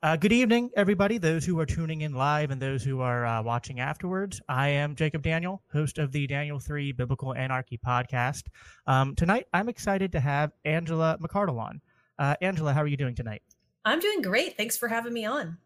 Uh, good evening, everybody, those who are tuning in live and those who are uh, watching afterwards. I am Jacob Daniel, host of the Daniel 3 Biblical Anarchy podcast. Um, tonight, I'm excited to have Angela McArdle on. Uh, Angela, how are you doing tonight? I'm doing great. Thanks for having me on.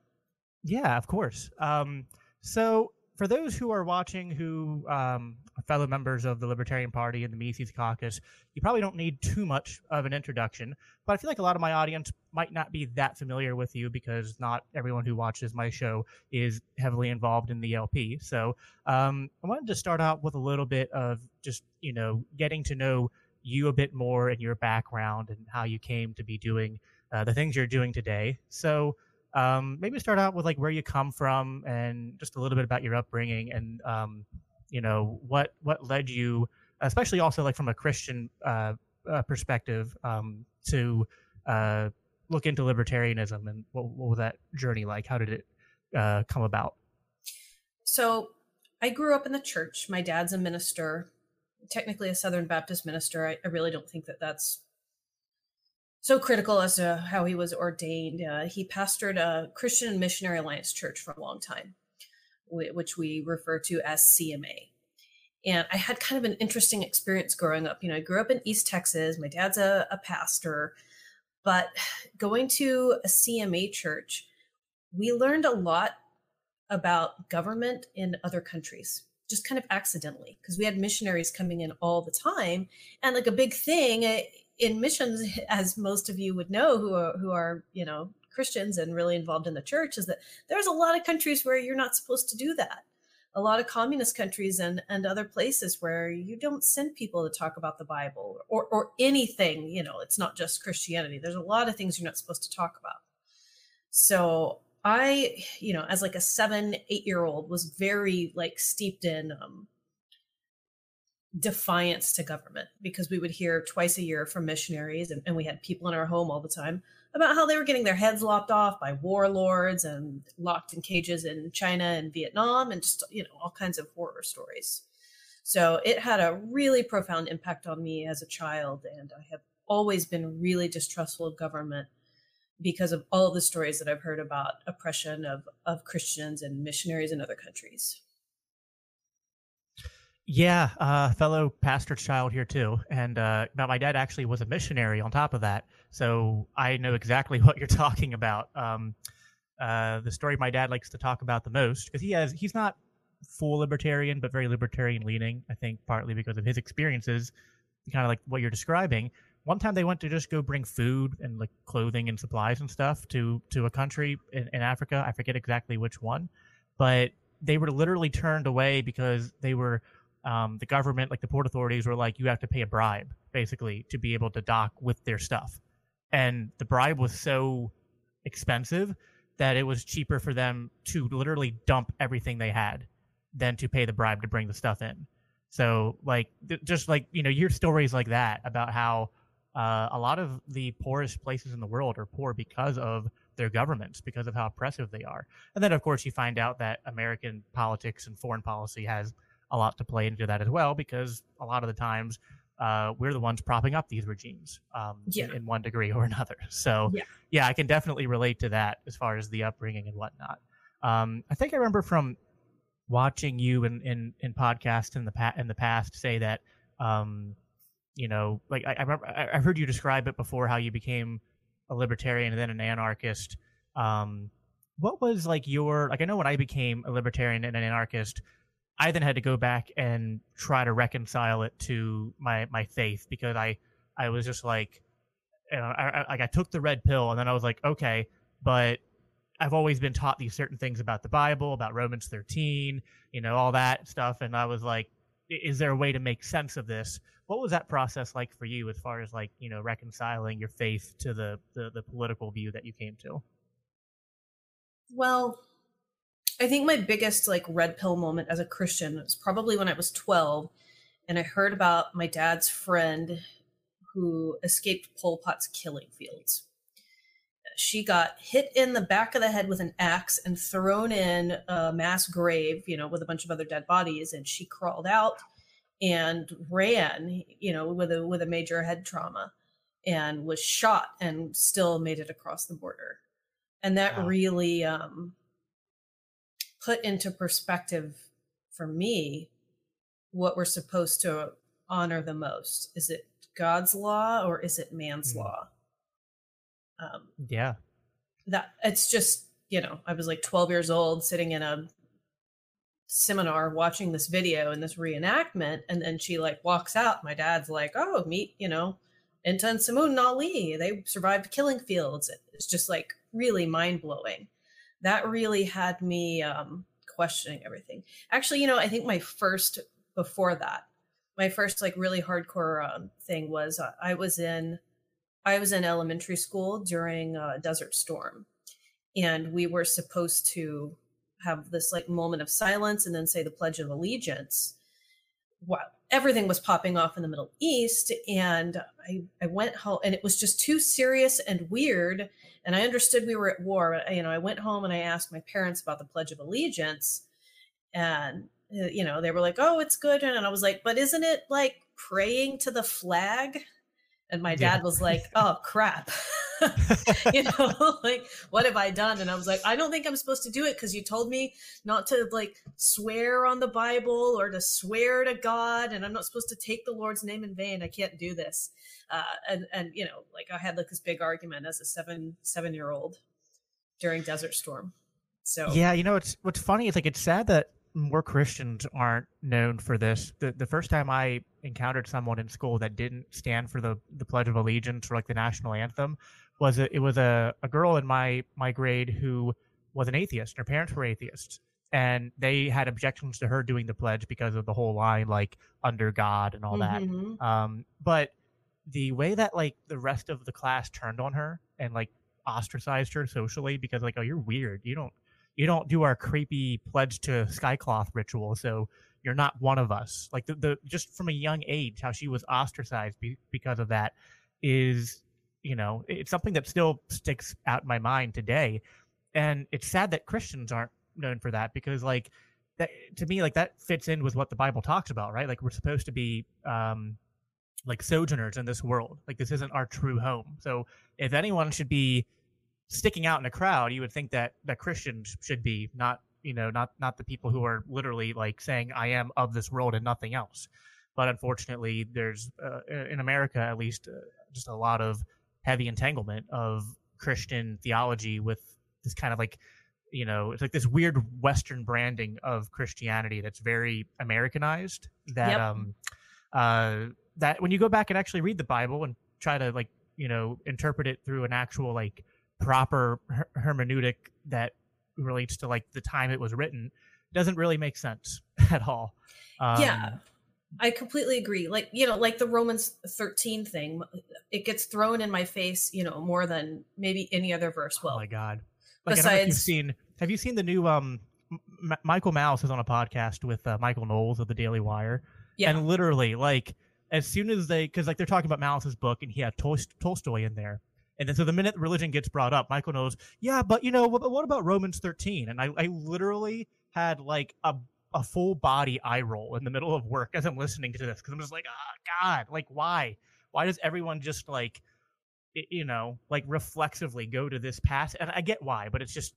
Yeah, of course. Um, so, for those who are watching who um, fellow members of the Libertarian Party and the Mises Caucus, you probably don't need too much of an introduction. But I feel like a lot of my audience might not be that familiar with you because not everyone who watches my show is heavily involved in the LP. So um, I wanted to start out with a little bit of just, you know, getting to know you a bit more and your background and how you came to be doing uh, the things you're doing today. So, um, maybe start out with like where you come from and just a little bit about your upbringing and um, you know what what led you especially also like from a christian uh, uh, perspective um, to uh, look into libertarianism and what, what, was that journey like? How did it uh, come about? So i grew up in the church. My dad's a minister technically a southern baptist minister. I, I really don't think that that's so critical as to how he was ordained. Uh, he pastored a Christian Missionary Alliance church for a long time, which we refer to as CMA. And I had kind of an interesting experience growing up. You know, I grew up in East Texas. My dad's a, a pastor, but going to a CMA church, we learned a lot about government in other countries just kind of accidentally because we had missionaries coming in all the time and like a big thing eh, in missions, as most of you would know, who are who are you know Christians and really involved in the church, is that there's a lot of countries where you're not supposed to do that. A lot of communist countries and and other places where you don't send people to talk about the Bible or or anything. You know, it's not just Christianity. There's a lot of things you're not supposed to talk about. So I, you know, as like a seven, eight year old, was very like steeped in um, defiance to government because we would hear twice a year from missionaries and, and, we had people in our home all the time about how they were getting their heads lopped off by warlords and locked in cages in China and Vietnam and just you know all kinds of horror stories. So it had a really profound impact on me as a child and I have always been really distrustful of government because of all of the stories that I've heard about oppression of of Christians and missionaries in other countries. Yeah, uh, fellow pastor child here too, and uh, my dad actually was a missionary on top of that, so I know exactly what you're talking about. Um, uh, the story my dad likes to talk about the most because he has he's not full libertarian but very libertarian leaning. I think partly because of his experiences, kind of like what you're describing. One time they went to just go bring food and like clothing and supplies and stuff to to a country in, in Africa. I forget exactly which one, but they were literally turned away because they were um, the government, like the port authorities, were like, you have to pay a bribe basically to be able to dock with their stuff. And the bribe was so expensive that it was cheaper for them to literally dump everything they had than to pay the bribe to bring the stuff in. So, like, just like, you know, your stories like that about how uh, a lot of the poorest places in the world are poor because of their governments, because of how oppressive they are. And then, of course, you find out that American politics and foreign policy has a lot to play into that as well, because a lot of the times uh, we're the ones propping up these regimes um, Yeah. in, in one degree or another. So, Yeah. yeah, I can definitely relate to that as far as the upbringing and whatnot. Um, I think I remember from watching you in in, in podcasts in the pa- in the past say that um, you know, like I, I remember I, I heard you describe it before how you became a libertarian and then an anarchist. Um, what was like your like? I know when I became a libertarian and an anarchist, I then had to go back and try to reconcile it to my my faith because I I was just like, you know, I, I, like I took the red pill and then I was like, okay, but I've always been taught these certain things about the Bible, about Romans 13, you know, all that stuff, and I was like, is there a way to make sense of this? What was that process like for you, as far as like you know reconciling your faith to the the, the political view that you came to? Well, I think my biggest like red pill moment as a Christian was probably when I was 12 and I heard about my dad's friend who escaped Pol Pot's killing fields. She got hit in the back of the head with an axe and thrown in a mass grave, you know, with a bunch of other dead bodies and she crawled out and ran, you know, with a with a major head trauma and was shot and still made it across the border and that Wow. really um, put into perspective for me what we're supposed to honor the most is it god's law or is it man's Mhm. law um, Yeah, that it's just you know i was like 12 years old sitting in a seminar watching this video and this reenactment and then she like walks out my dad's like oh meet you know Inta and Samoon and Ali. They survived killing fields. It's just like really mind blowing. That really had me um, questioning everything. Actually, you know, I think my first before that, my first like really hardcore um, thing was uh, I was in I was in elementary school during uh, Desert Storm, and we were supposed to have this like moment of silence and then say the Pledge of Allegiance. Wow, everything was popping off in the Middle East, and I I went home, and it was just too serious and weird. And I understood we were at war. But, you know, I went home and I asked my parents about the Pledge of Allegiance, and uh, you know they were like, "Oh, it's good," and I was like, "But isn't it like praying to the flag?" And my Yeah. dad was like, "Oh crap." you know, like what have I done? And I was like, I don't think I'm supposed to do it because you told me not to like swear on the Bible or to swear to God, and I'm not supposed to take the Lord's name in vain. I can't do this. Uh, and and you know, like I had like this big argument as a seven seven year old during Desert Storm. So Yeah, you know, it's what's funny is like it's sad that more Christians aren't known for this. The the first time I encountered someone in school that didn't stand for the the Pledge of Allegiance or like the national anthem was a, it was a, a girl in my my grade who was an atheist. Her parents were atheists. And they had objections to her doing the pledge because of the whole line like under God and all that. Mhm. Um, but the way that like the rest of the class turned on her and like ostracized her socially because like, oh, you're weird. You don't you don't do our creepy pledge to skycloth ritual, so you're not one of us. Like the, the just from a young age, how she was ostracized be, because of that is, you know, it's something that still sticks out in my mind today. And it's sad that Christians aren't known for that because like that to me like that fits in with what the Bible talks about, right? Like we're supposed to be um like sojourners in this world. Like this isn't our true home. So if anyone should be sticking out in a crowd, you would think that that Christians should be not you know not not the people who are literally like saying I am of this world and nothing else. But unfortunately, there's uh, in America at least uh, just a lot of heavy entanglement of Christian theology with this kind of like you know it's like this weird Western branding of Christianity that's very Americanized. That Yep. um uh that when you go back and actually read the Bible and try to like you know interpret it through an actual like proper her- hermeneutic that relates to like the time it was written doesn't really make sense at all. Um, yeah i completely agree like you know like the romans 13 thing it gets thrown in my face you know more than maybe any other verse will. Oh my god! Like I don't know if you've besides- seen. Have you seen the new um? M- Michael Malice is on a podcast with uh, Michael Knowles of the Daily Wire, yeah and literally like as soon as they, because like they're talking about Malice's book, and he had Tol- Tolstoy in there, and then so the minute religion gets brought up, Michael Knowles, yeah, but you know, what, what about Romans 13? And I, I literally had like a a full body eye roll in the middle of work as I'm listening to this because I'm just like, oh God, like why? Why does everyone just like, you know, like reflexively go to this pass? And I get why, but it's just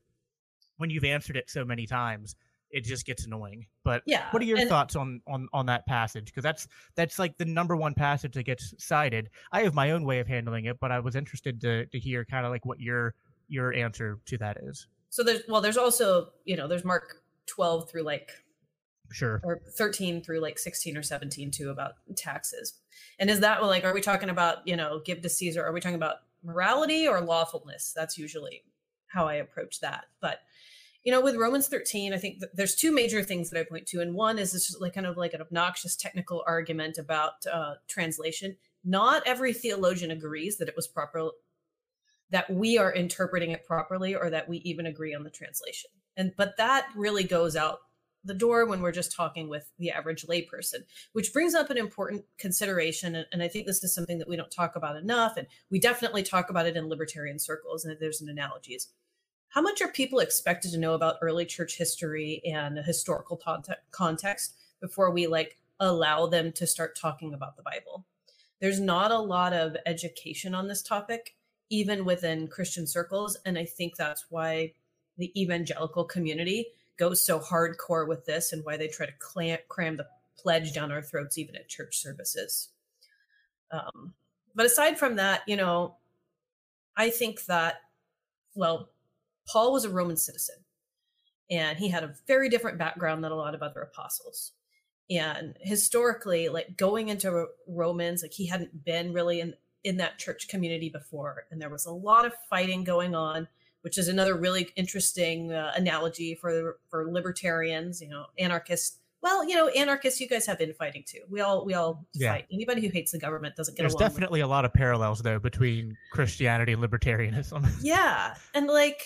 when you've answered it so many times, it just gets annoying. But yeah, what are your thoughts on on on that passage? Because that's that's like the number one passage that gets cited. I have my own way of handling it, but I was interested to to hear kind of like what your your answer to that is. So there's well, there's also you know there's Mark 12 through like sure. or 13 through like 16 or 17 too about taxes. And is that like are we talking about you know give to caesar are we talking about morality or lawfulness? That's usually how i approach that. But you know with romans 13 i think there's two major things that i point to and one is this is like kind of like an obnoxious technical argument about uh, translation. Not every theologian agrees that it was proper that we are interpreting it properly or that we even agree on the translation. And but that really goes out the door when we're just talking with the average layperson, which brings up an important consideration. And, I think this is something that we don't talk about enough. And we definitely talk about it in libertarian circles. And there's an analogy is how much are people expected to know about early church history and historical context before we like allow them to start talking about the Bible? There's not a lot of education on this topic, even within Christian circles. And I think that's why the evangelical community goes so hardcore with this and why they try to clam, cram the pledge down our throats even at church services. Um, but aside from that, you know, I think that, well, Paul was a Roman citizen and he had a very different background than a lot of other apostles. And historically, like going into Romans, like he hadn't been really in, in that church community before. And there was a lot of fighting going on which is another really interesting uh, analogy for for libertarians, you know, anarchists. Well, you know, anarchists, you guys have infighting too. We all we all yeah. fight. Anybody who hates the government doesn't get There's along. There's definitely a lot of parallels though between Christianity and libertarianism. yeah, and like,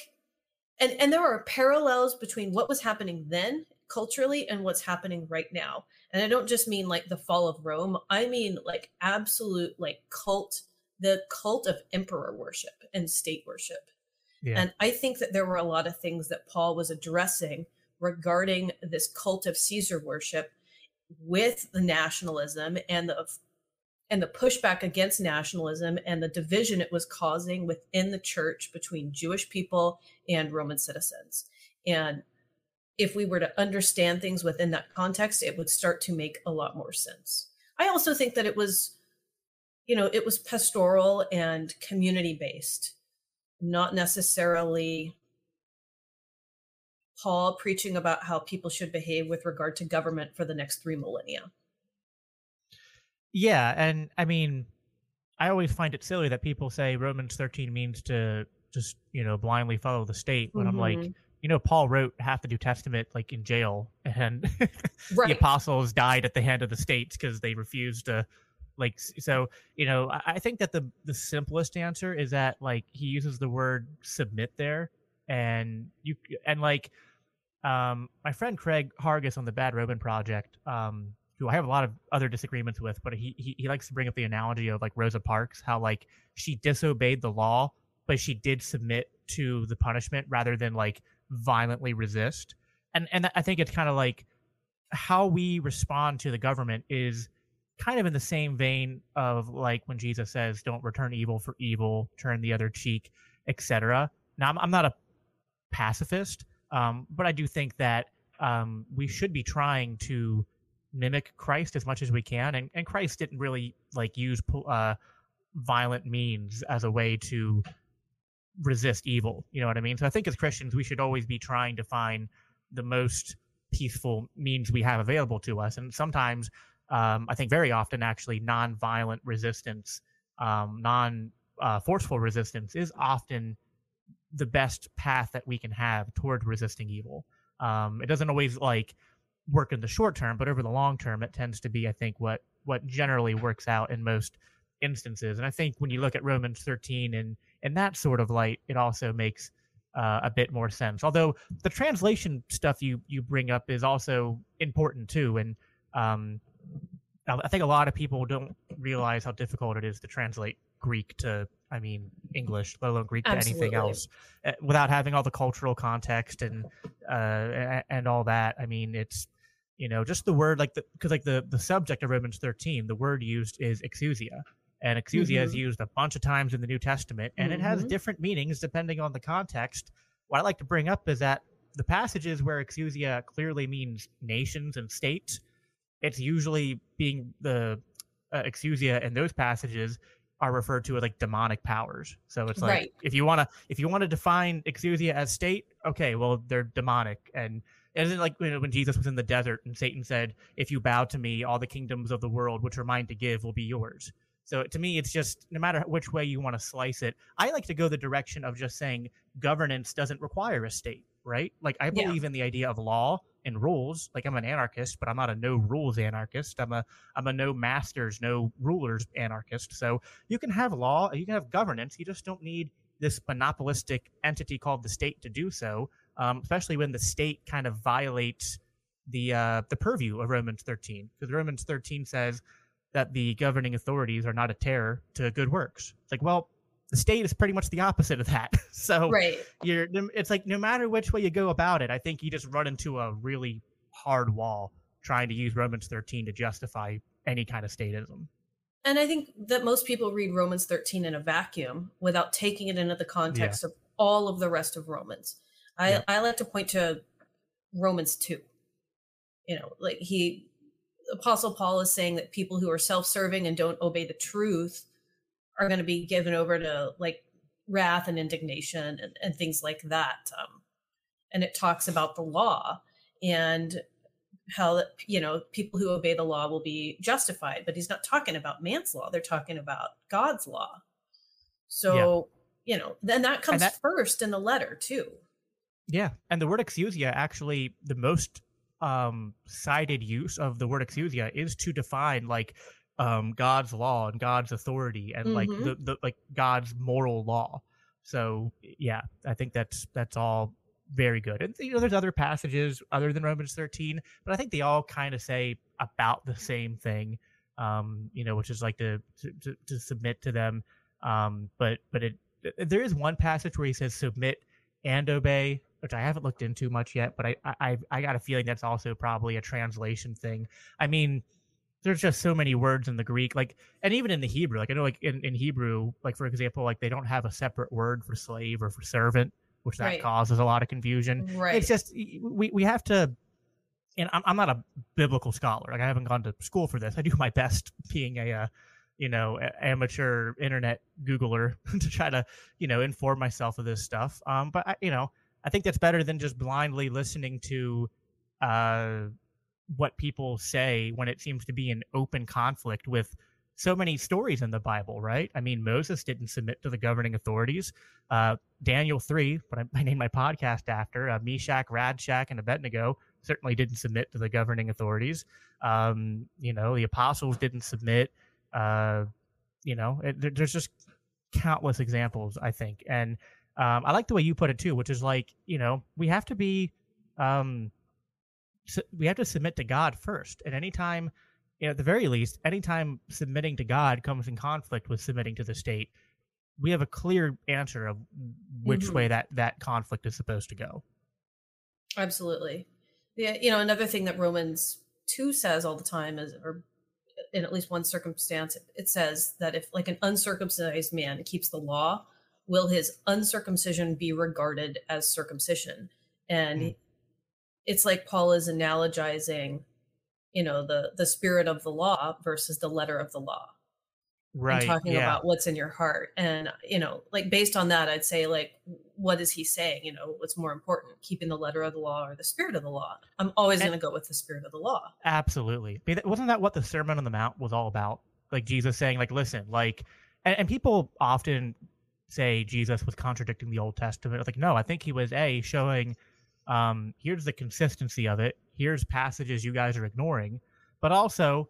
and and there are parallels between what was happening then culturally and what's happening right now. And I don't just mean like the fall of Rome. I mean like absolute like cult, the cult of emperor worship and state worship And I think that there were a lot of things that Paul was addressing regarding this cult of Caesar worship with the nationalism and the and the pushback against nationalism and the division it was causing within the church between Jewish people and Roman citizens. And if we were to understand things within that context, it would start to make a lot more sense. I also think that it was, you know, it was pastoral and community based not necessarily Paul preaching about how people should behave with regard to government for the next three millennia. Yeah, and I mean, I always find it silly that people say Romans 13 means to just, you know, blindly follow the state when mm-hmm. I'm like, mm-hmm. you know, Paul wrote half the New Testament like in jail, and right. the apostles died at the hand of the states because they refused to like so you know I, think that the the simplest answer is that like he uses the word submit there and you and like um my friend craig hargis on the bad robin project um who i have a lot of other disagreements with but he, he he likes to bring up the analogy of like rosa parks how like she disobeyed the law but she did submit to the punishment rather than like violently resist. And and i think it's kind of like how we respond to the government is kind of in the same vein of like when Jesus says, "Don't return evil for evil, turn the other cheek," etc. Now, I'm, I'm, not a pacifist, um, but I do think that um, we should be trying to mimic Christ as much as we can, and, and Christ didn't really like use uh, violent means as a way to resist evil. You know what I mean? So I think as Christians, we should always be trying to find the most peaceful means we have available to us, and sometimes um, I think very often actually non-violent resistance, um, non uh, forceful resistance is often the best path that we can have toward resisting evil. Um, it doesn't always like work in the short term, but over the long term, it tends to be, I think, what what generally works out in most instances. And I think when you look at Romans 13 and in that sort of light, it also makes uh, a bit more sense. Although the translation stuff you you bring up is also important too, and um, I think a lot of people don't realize how difficult it is to translate Greek to, I mean, English, let alone Greek Absolutely. to anything else, uh, without having all the cultural context and uh, and all that. I mean, it's you know just the word like the because like the the subject of Romans thirteen, the word used is exousia, and exousia is Mhm. used a bunch of times in the New Testament, and it has Mhm. different meanings depending on the context. What I like to bring up is that the passages where exousia clearly means nations and states, it's usually being the uh, exousia in those passages are referred to as like demonic powers. So it's like Right. if you want to if you want to define exousia as state, okay, well they're demonic and it isn't like you know, when Jesus was in the desert and Satan said, "If you bow to me, all the kingdoms of the world which are mine to give will be yours." So to me, it's just no matter which way you want to slice it. I like to go the direction of just saying governance doesn't require a state, right? Like I Yeah. believe in the idea of law and rules. Like I'm an anarchist, but I'm not a no rules anarchist. I'm a I'm a no masters, no rulers anarchist. So you can have law, you can have governance. You just don't need this monopolistic entity called the state to do so. Um, especially when the state kind of violates the uh, the purview of Romans 13, because Romans 13 says that the governing authorities are not a terror to good works. It's like, well, the state is pretty much the opposite of that. so Right. you're it's like no matter which way you go about it, I think you just run into a really hard wall trying to use Romans 13 to justify any kind of statism. And I think that most people read Romans 13 in a vacuum without taking it into the context of all of the rest of Romans. I, Yeah. I like to point to Romans 2. You know, like he, Apostle Paul is saying that people who are self serving and don't obey the truth are going to be given over to like wrath and indignation and, and things like that. Um, and it talks about the law and how you know people who obey the law will be justified but he's not talking about man's law they're talking about god's law so you know then that comes that- first in the letter too Yeah, and the word exousia actually the most um cited use of the word exousia is to define like um God's law and God's authority and like Mhm. the, the like God's moral law. So yeah, I think that's that's all very good. And you know there's other passages other than Romans 13, but I think they all kind of say about the same thing. Um, you know, which is like to to, to, to submit to them. Um, but but it there is one passage where he says submit and obey, which I haven't looked into much yet, but I I I got a feeling that's also probably a translation thing. I mean, there's just so many words in the Greek, like and even in the Hebrew. Like I know, like in, in Hebrew, like for example, like they don't have a separate word for slave or for servant, which that Right. causes a lot of confusion. right It's just we we have to. And I'm I'm not a biblical scholar. Like I haven't gone to school for this. I do my best being a. Uh, you know, a- amateur internet Googler to try to, you know, inform myself of this stuff. Um, but I, you know, I think that's better than just blindly listening to uh, what people say when it seems to be in open conflict with so many stories in the Bible, right? I mean, Moses didn't submit to the governing authorities. Uh, Daniel 3, what I, I named my podcast after, uh, Meshach, Shadrach, and Abednego certainly didn't submit to the governing authorities. Um, you know, the apostles didn't submit. Uh, you know, it, there, there's just countless examples, I think. And um, I like the way you put it too, which is like, you know, we have to be, um, we have to submit to God first. And anytime, you know, at the very least, anytime submitting to God comes in conflict with submitting to the state, we have a clear answer of which Mhm. way that that conflict is supposed to go. absolutely yeah you know another thing that romans 2 says all the time is or in at least one circumstance it- says that if like an uncircumcised man keeps the law will his uncircumcision be regarded as circumcision and Mm. It's like paul is analogizing you know the the spirit of the law versus the letter of the law Right. and talking yeah. about what's in your heart and you know like based on that i'd say like what is he saying you know what's more important keeping the letter of the law or the spirit of the law i'm always going to go with the spirit of the law Absolutely. I mean, wasn't that what the Sermon on the Mount was all about? Like Jesus saying, like, listen, like, and, and people often say Jesus was contradicting the Old Testament. Like, no, I think he was a showing, um, here's the consistency of it. Here's passages you guys are ignoring, but also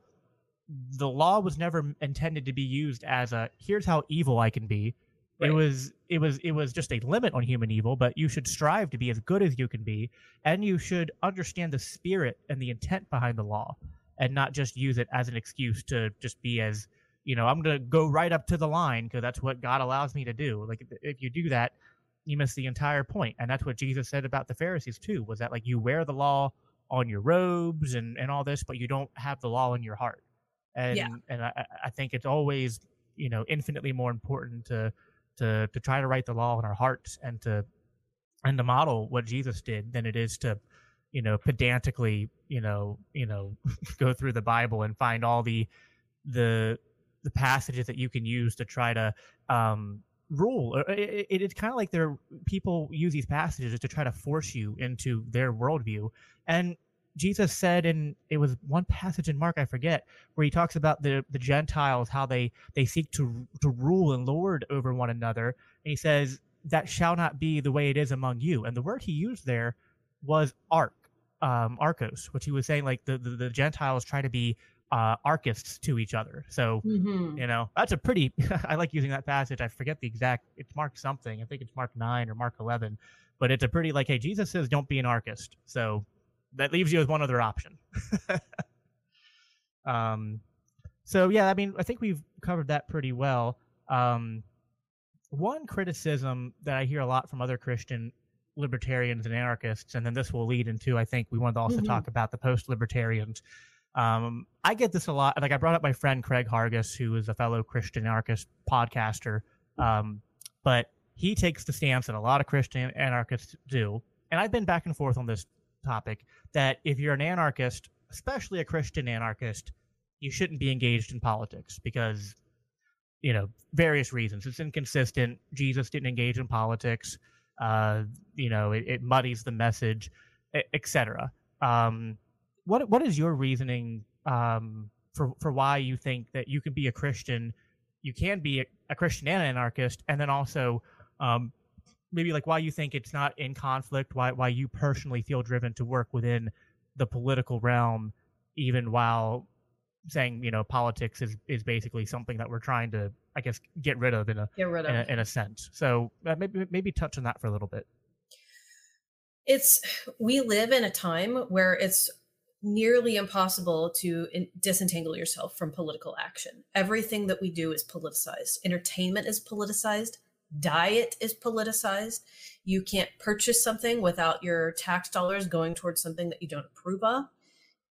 the law was never intended to be used as a here's how evil I can be. It was it was it was just a limit on human evil, but you should strive to be as good as you can be, and you should understand the spirit and the intent behind the law. and not just use it as an excuse to just be as you know i'm going to go right up to the line because that's what god allows me to do like if you do that you miss the entire point and that's what jesus said about the pharisees too was that like you wear the law on your robes and and all this but you don't have the law in your heart and Yeah. and I, I think it's always you know infinitely more important to to to try to write the law in our hearts and to and to model what Jesus did than it is to you know pedantically you know you know go through the Bible and find all the the the passages that you can use to try to um rule. Uh, it, it, it's kind of like there people use these passages to try to force you into their worldview. And jesus said in it was one passage in mark i forget where he talks about the the gentiles how they they seek to to rule and lord over one another. And he says that shall not be the way it is among you. And the word he used there was ark um archos which he was saying like the the, the gentiles try to be uh archists to each other. So Mhm. you know that's a pretty i like using that passage. I forget the exact it's mark something. I think it's mark 9 or mark 11 but it's a pretty like hey jesus says don't be an archist so that leaves you with one other option. Um so yeah i mean i think we've covered that pretty well. Um one criticism that i hear a lot from other christian libertarians and anarchists and then this will lead into i think we wanted to also Mhm. talk about the post libertarians um, I get this a lot. Like I brought up my friend Craig Hargis, who is a fellow Christian anarchist podcaster, um, but he takes the stance that a lot of Christian anarchists do, and I've been back and forth on this topic. That if you're an anarchist, especially a Christian anarchist, you shouldn't be engaged in politics because, you know, various reasons. It's inconsistent. Jesus didn't engage in politics. Uh, you know, it, it muddies the message, etc. Um, what what is your reasoning um, for for why you think that you can be a Christian, you can be a, a Christian and an anarchist, and then also um, maybe like why you think it's not in conflict, why why you personally feel driven to work within the political realm, even while saying you know politics is is basically something that we're trying to I guess get rid of in a Get rid of. in a, in a sense. So uh, maybe maybe touch on that for a little bit. it's we live in a time where it's nearly impossible to in, disentangle yourself from political action. Everything that we do is politicized. Entertainment is politicized. Diet is politicized. You can't purchase something without your tax dollars going towards something that you don't approve of.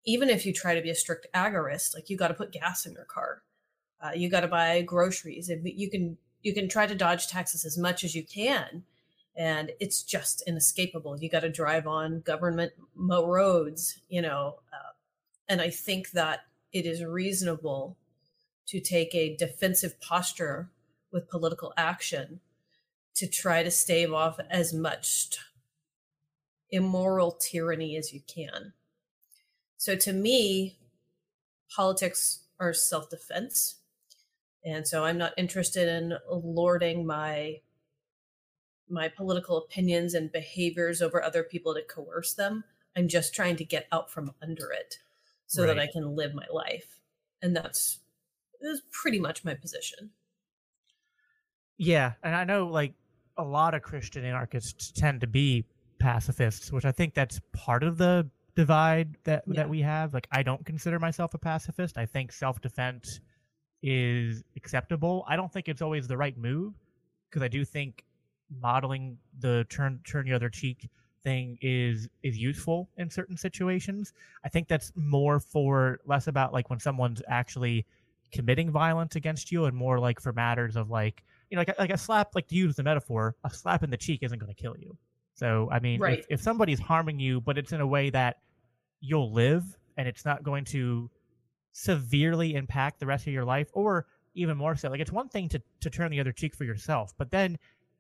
Even if you try to be a strict agorist, like you got to put gas in your car, uh, you got to buy groceries. You can you can try to dodge taxes as much as you can, and it's just inescapable. You got to drive on government roads, you know. Uh, and I think that it is reasonable to take a defensive posture with political action to try to stave off as much immoral tyranny as you can. So to me, politics are self defense. And so I'm not interested in lording my my political opinions and behaviors over other people to coerce them. I'm just trying to get out from under it so that I can live my life. And that's, that's pretty much my position. Yeah, and I know like a lot of Christian anarchists tend to be pacifists, which I think that's part of the divide that Yeah. that we have. Like I don't consider myself a pacifist. I think self-defense is acceptable. I don't think it's always the right move because I do think modeling the turn turn the other cheek thing is is useful in certain situations. I think that's more for less about like when someone's actually committing violence against you and more like for matters of like you know like a, like a slap like to use the metaphor a slap in the cheek isn't going to kill you so i mean Right. if, if somebody's harming you but it's in a way that you'll live and it's not going to severely impact the rest of your life or even more so like it's one thing to to turn the other cheek for yourself but then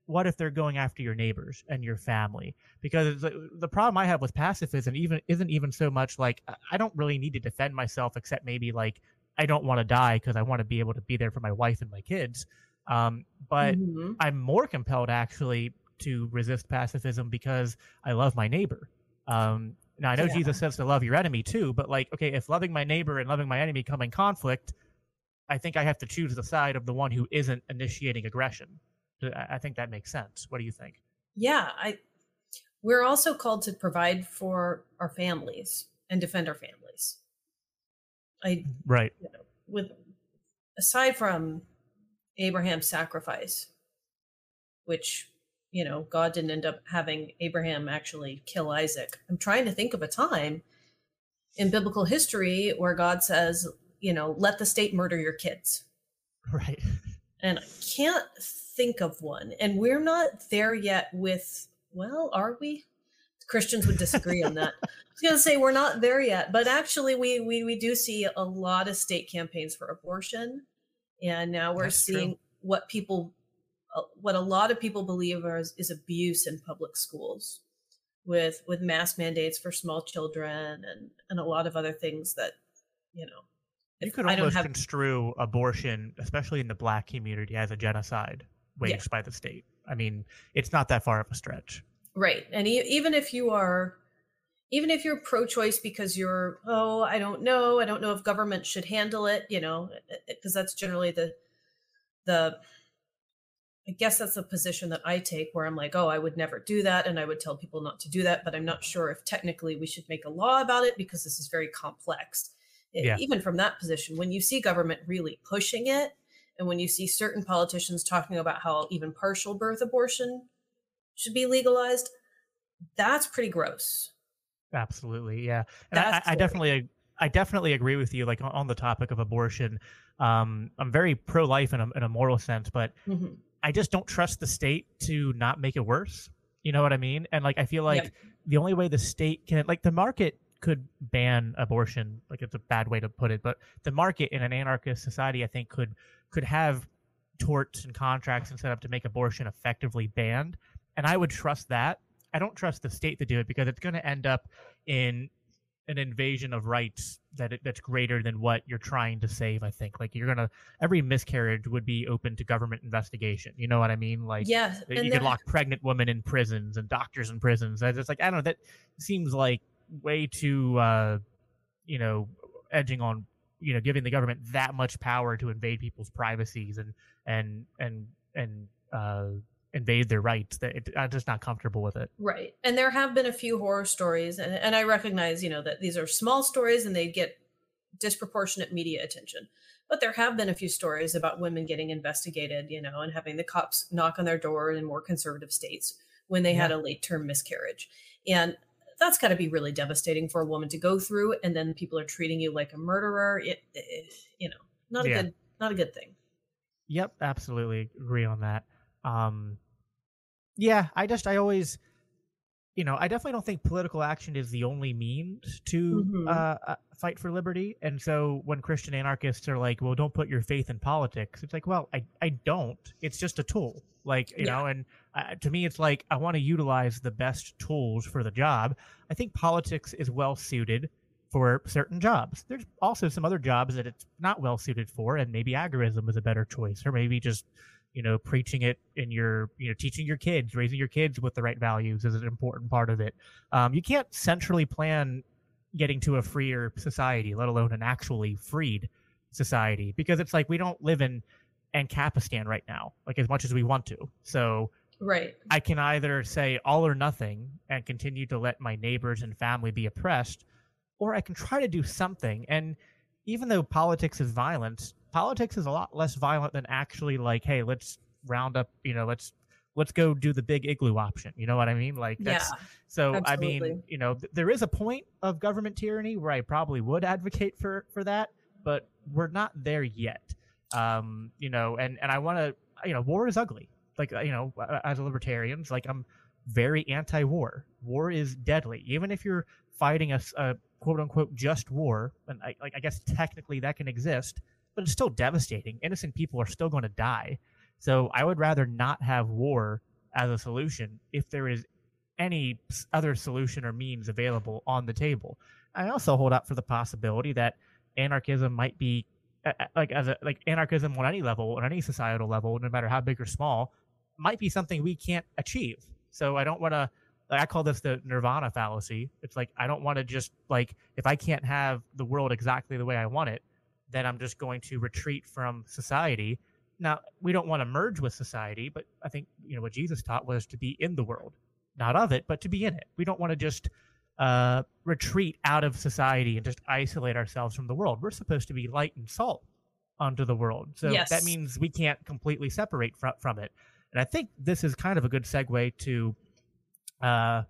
what if they're going after your neighbors and your family because the, the problem i have with pacifism even isn't even so much like I- don't really need to defend myself except maybe like i don't want to die because i want to be able to be there for my wife and my kids um, but Mhm. I'm more compelled actually to resist pacifism because I love my neighbor. Um, now I know Yeah. Jesus says to love your enemy too, but like, okay, if loving my neighbor and loving my enemy come in conflict, I think I have to choose the side of the one who isn't initiating aggression. I think that makes sense. What do you think? Yeah, I we're also called to provide for our families and defend our families. I right you know, with aside from Abraham's sacrifice, which you know God didn't end up having Abraham actually kill Isaac. I'm trying to think of a time in biblical history where God says, you know, let the state murder your kids. Right. And I can't think of one. And we're not there yet with, well, are we? Christians would disagree on that. I was going to say we're not there yet, but actually, we, we we do see a lot of state campaigns for abortion, and now we're That's seeing true. what people, uh, what a lot of people believe is, is abuse in public schools, with with mask mandates for small children and and a lot of other things that, you know, You could almost have construe abortion, especially in the black community, as a genocide waged by the state. I mean, it's not that far of a stretch. Right. And e- even if you are, even if you're pro choice because you're, oh, I don't know, I don't know if government should handle it, you know, because that's generally the, the, I guess that's the position that I take where I'm like, oh, I would never do that. And I would tell people not to do that. But I'm not sure if technically we should make a law about it because this is very complex. Yeah. Even from that position, when you see government really pushing it, and when you see certain politicians talking about how even partial birth abortion should be legalized, that's pretty gross. Absolutely, yeah. And I, I That's I scary. definitely, I definitely agree with you. Like on, the topic of abortion, um, I'm very pro-life in a, in a moral sense, but Mhm. I just don't trust the state to not make it worse. You know what I mean? And like, I feel like the only way the state can, like, the market could ban abortion. Like, it's a bad way to put it, but the market in an anarchist society, I think, could could have torts and contracts and set up to make abortion effectively banned. And I would trust that. I don't trust the state to do it because it's going to end up in an invasion of rights that it, that's greater than what you're trying to save. I think like you're gonna every miscarriage would be open to government investigation. You know what I mean? Like yeah, you could lock pregnant women in prisons and doctors in prisons. It's like I don't know. That seems like way too, uh, you know, edging on you know giving the government that much power to invade people's privacies and and and and uh, invade their rights. That it, I'm just not comfortable with it. right. And there have been a few horror stories, and, and I recognize, you know, that these are small stories and they get disproportionate media attention. But there have been a few stories about women getting investigated, you know, and having the cops knock on their door in more conservative states when they had a late term miscarriage. And that's got to be really devastating for a woman to go through. And then people are treating you like a murderer. It, it you know, not a Yeah. good, not a good thing. Yep, absolutely agree on that. Um, yeah, I just I always, you know, I definitely don't think political action is the only means to Mhm. uh, uh, fight for liberty. And so when Christian anarchists are like, "Well, don't put your faith in politics," it's like, well, I I don't. It's just a tool, like you Yeah. know. And uh, to me, it's like I want to utilize the best tools for the job. I think politics is well suited for certain jobs. There's also some other jobs that it's not well suited for, and maybe agorism is a better choice, or maybe just you know preaching it in your you know teaching your kids, raising your kids with the right values is an important part of it. Um, you can't centrally plan getting to a freer society, let alone an actually freed society, because it's like we don't live in Ancapistan right now, like as much as we want to. So Right. I can either say all or nothing and continue to let my neighbors and family be oppressed, or I can try to do something. And even though politics is violence, politics is a lot less violent than actually like, hey, let's round up, you know, let's let's go do the boogaloo option. You know what I mean? Like that's yeah. so I mean, you know, th- there is a point of government tyranny where I probably would advocate for for that, but we're not there yet. Um, you know, and and I want to, you know, war is ugly. Like uh, you know, as a libertarians, like I'm very anti-war. War is deadly. Even if you're fighting a quote unquote just war, and I like I guess technically that can exist, but it's still devastating. Innocent people are still going to die. So I would rather not have war as a solution if there is any other solution or means available on the table. I also hold out for the possibility that anarchism might be like as a like anarchism on any level on any societal level no matter how big or small might be something we can't achieve so i don't want to like, i call this the nirvana fallacy it's like i don't want to just like if i can't have the world exactly the way i want it then i'm just going to retreat from society now we don't want to merge with society but i think you know what jesus taught was to be in the world not of it but to be in it we don't want to just uh, retreat out of society and just isolate ourselves from the world. We're supposed to be light and salt onto the world. So Yes. that means we can't completely separate from, from it. And I think this is kind of a good segue to uh,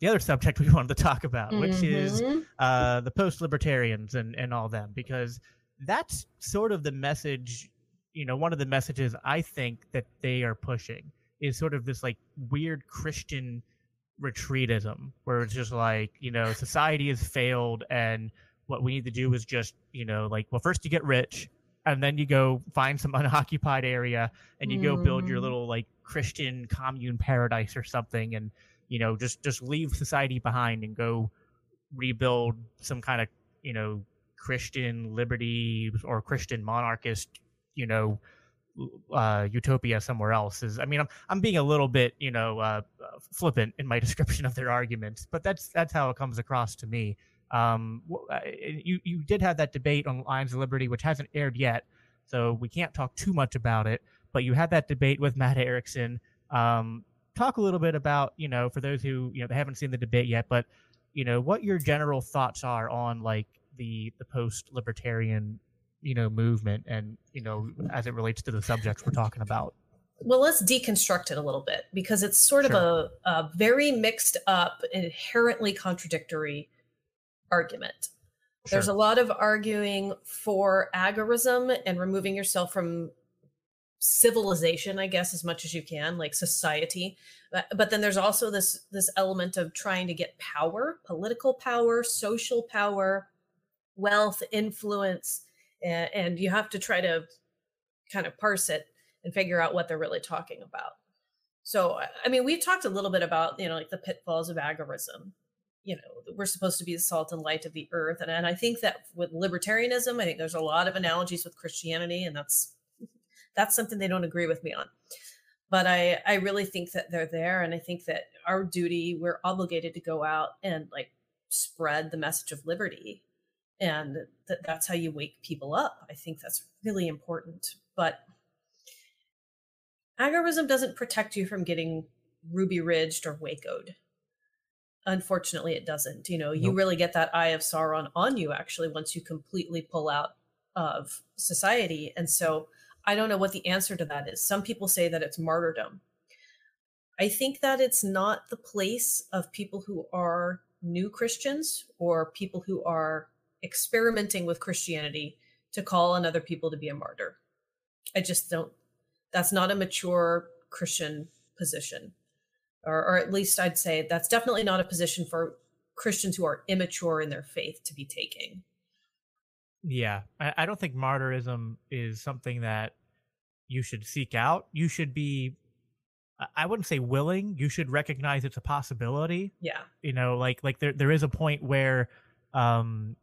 the other subject we wanted to talk about, which is Mhm. uh, the post libertarians and, and all them, because that's sort of the message, you know, one of the messages I think that they are pushing is sort of this like weird Christian retreatism, where it's just like, you know, society has failed and what we need to do is just, you know, like, well, first you get rich and then you go find some unoccupied area and you go build your Mm. little like Christian commune paradise or something and you know just just leave society behind and go rebuild some kind of you know Christian liberty or Christian monarchist you know uh, utopia somewhere else is I mean I'm I'm being a little bit you know uh, uh, flippant in my description of their arguments but that's that's how it comes across to me um you you did have that debate on Lions of Liberty which hasn't aired yet so we can't talk too much about it but you had that debate with Matt Erickson. Um talk a little bit about you know for those who you know they haven't seen the debate yet but you know what your general thoughts are on like the the post libertarian you know movement and you know as it relates to the subjects we're talking about. Well let's deconstruct it a little bit because it's sort of a, a very mixed up inherently contradictory argument. There's a lot of arguing for agorism and removing yourself from civilization i guess as much as you can like society. But, but then there's also this this element of trying to get power political power social power wealth influence and, and you have to try to kind of parse it and figure out what they're really talking about. So I- i mean we've talked a little bit about you know like the pitfalls of agorism you know we're supposed to be the salt and light of the earth. And, and i think that with libertarianism i think there's a lot of analogies with christianity and that's that's something they don't agree with me on. But i i really think that they're there and i think that our duty we're obligated to go out and like spread the message of liberty and that that's how you wake people up. I think that's really important. But agorism doesn't protect you from getting ruby ridged or wacoed unfortunately it doesn't. You know you Nope. really get that eye of sauron on you actually once you completely pull out of society. And so i don't know what the answer to that is. Some people say that it's martyrdom. I think that it's not the place of people who are new christians or people who are experimenting with christianity to call on other people to be a martyr. I just don't that's not a mature christian position or, or at least I'd say that's definitely not a position for Christians who are immature in their faith to be taking. yeah I, I don't think martyrism is something that you should seek out you should be I- wouldn't say willing you should recognize it's a possibility Yeah. you know like like there there is a point where um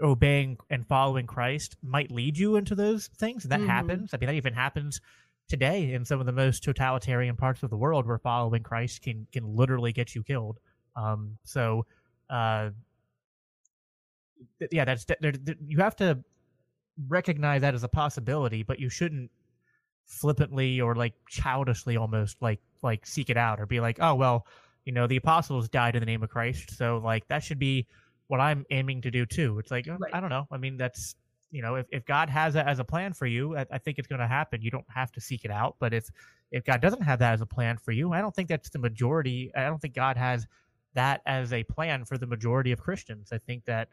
obeying and following Christ might lead you into those things that Mhm. happens i mean that even happens today in some of the most totalitarian parts of the world where following Christ can can literally get you killed. Um so uh th- yeah that's there, there, you have to recognize that as a possibility but you shouldn't flippantly or like childishly almost like like seek it out or be like oh well you know the apostles died in the name of christ so like that should be what i'm aiming to do too. It's like uh, Right. i don't know. I mean that's you know if, if god has that as a plan for you I, I think it's going to happen you don't have to seek it out but if if god doesn't have that as a plan for you i don't think that's the majority i don't think god has that as a plan for the majority of christians i think that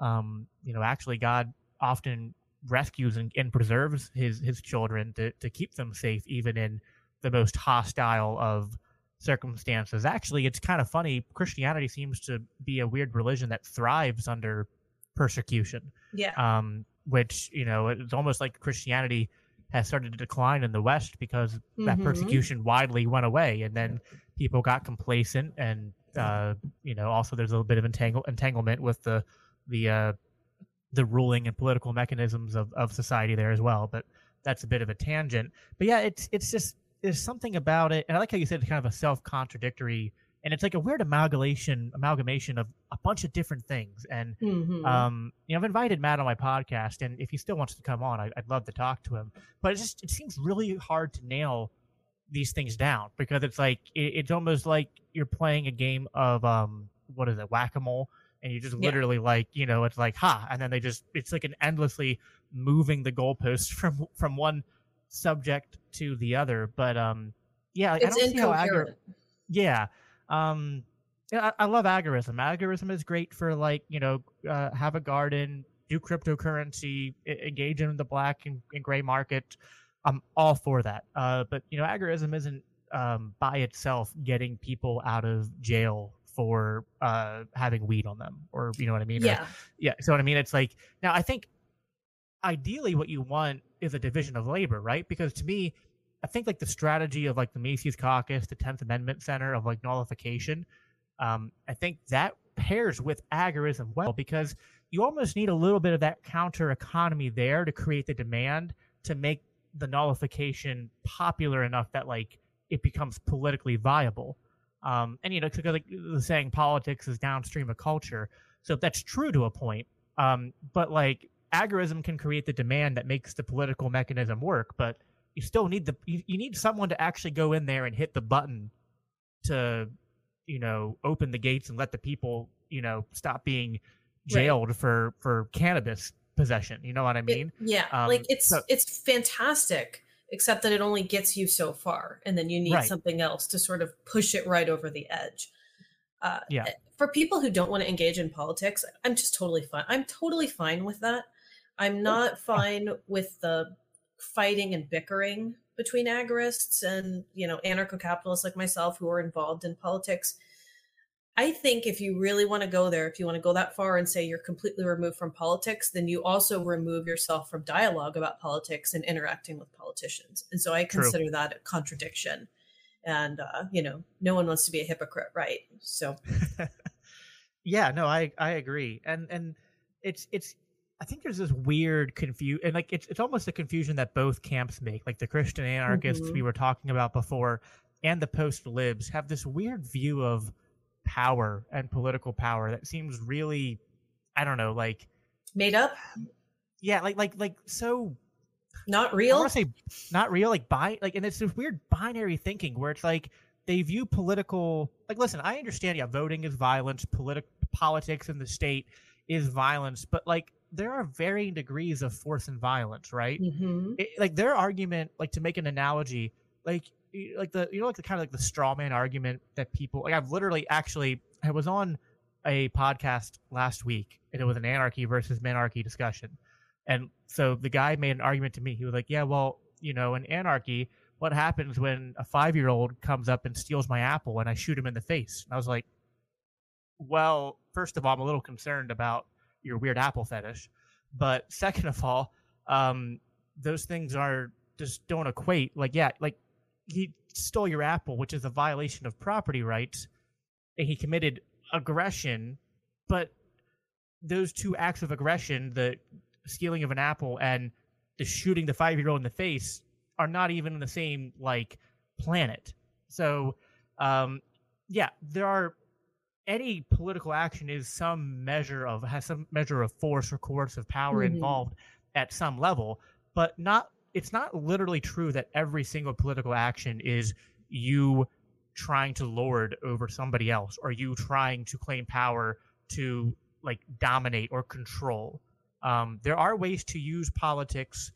um you know actually god often rescues and, and preserves his his children to to keep them safe even in the most hostile of circumstances. Actually, it's kind of funny. Christianity seems to be a weird religion that thrives under persecution. Yeah. Um, which you know, it's almost like Christianity has started to decline in the West because that Mhm. persecution widely went away, and then people got complacent, and uh, you know, also there's a little bit of entangle entanglement with the the uh, the ruling and political mechanisms of, of society there as well. But that's a bit of a tangent. But yeah, it's it's just there's something about it, and I like how you said it's kind of a self contradictory, and it's like a weird amalgamation amalgamation of a bunch of different things. And Mhm. um, you know, I've invited Matt on my podcast, and if he still wants to come on, I, I'd love to talk to him. But it just it seems really hard to nail these things down because it's like it, it's almost like you're playing a game of um, what is it whack a mole, and you just Yeah. literally like you know it's like ha, and then they just it's like an endlessly moving the goalpost from from one subject to the other. But um, yeah, like, I don't see how incoherent. yeah. Um yeah, I, I love agorism. Agorism is great for like, you know, uh, have a garden, do cryptocurrency, engage in the black and, and gray market. I'm all for that. Uh, but you know, agorism isn't um, by itself getting people out of jail for uh, having weed on them, or you know what I mean? Or- Yeah. yeah. So what I mean, it's like now I think ideally what you want is a division of labor, right? Because to me, I think like the strategy of like the Mises Caucus, the Tenth Amendment Center of like nullification, um, I think that pairs with agorism well because you almost need a little bit of that counter economy there to create the demand to make the nullification popular enough that like it becomes politically viable. Um, and you know, because like the saying, politics is downstream of culture. So that's true to a point. Um, but like agorism can create the demand that makes the political mechanism work. But you still need the you, you need someone to actually go in there and hit the button to you know open the gates and let the people you know stop being jailed for for cannabis possession. You know what I It- mean? yeah. Um, like it's so- it's fantastic, except that it only gets you so far, and then you need Right. something else to sort of push it right over the edge. Uh, Yeah. For people who don't want to engage in politics, I'm just totally fine. I'm totally fine with that. I'm not fine with the fighting and bickering between agorists and you know anarcho-capitalists like myself who are involved in politics. I think if you really want to go there, if you want to go that far and say you're completely removed from politics, then you also remove yourself from dialogue about politics and interacting with politicians. And so I True. consider that a contradiction. And uh, you know, no one wants to be a hypocrite, right? So yeah, no, I I agree, and and it's it's I think there's this weird confusion, and like it's it's almost a confusion that both camps make, like the Christian anarchists Mhm. we were talking about before, and the post libs have this weird view of power and political power that seems really, I don't know, like made up, yeah, like like like so not real. I want to say not real, like bi like, and it's this weird binary thinking where it's like they view political like. Listen, I understand. Yeah, voting is violence. Politic politics in the state is violence, but like there are varying degrees of force and violence, right? Mhm. It, like their argument, like to make an analogy, like like the you know like the kind of like the straw man argument that people like. I've literally actually I was on a podcast last week and it was an anarchy versus minarchy discussion. And so the guy made an argument to me. He was like, "Yeah, well, you know, in anarchy, what happens when a five-year-old comes up and steals my apple and I shoot him in the face?" And I was like, "Well, first of all, I'm a little concerned about your weird apple fetish, but second of all, um, those things are just don't equate. Like, yeah, like he stole your apple, which is a violation of property rights, and he committed aggression, but those two acts of aggression, the stealing of an apple and the shooting the five year old in the face, are not even in the same like planet. So, um, yeah, there are any political action is some measure of has some measure of force or coercive power Mhm. involved at some level, but not. It's not literally true that every single political action is you trying to lord over somebody else or you trying to claim power to like dominate or control. Um, there are ways to use politics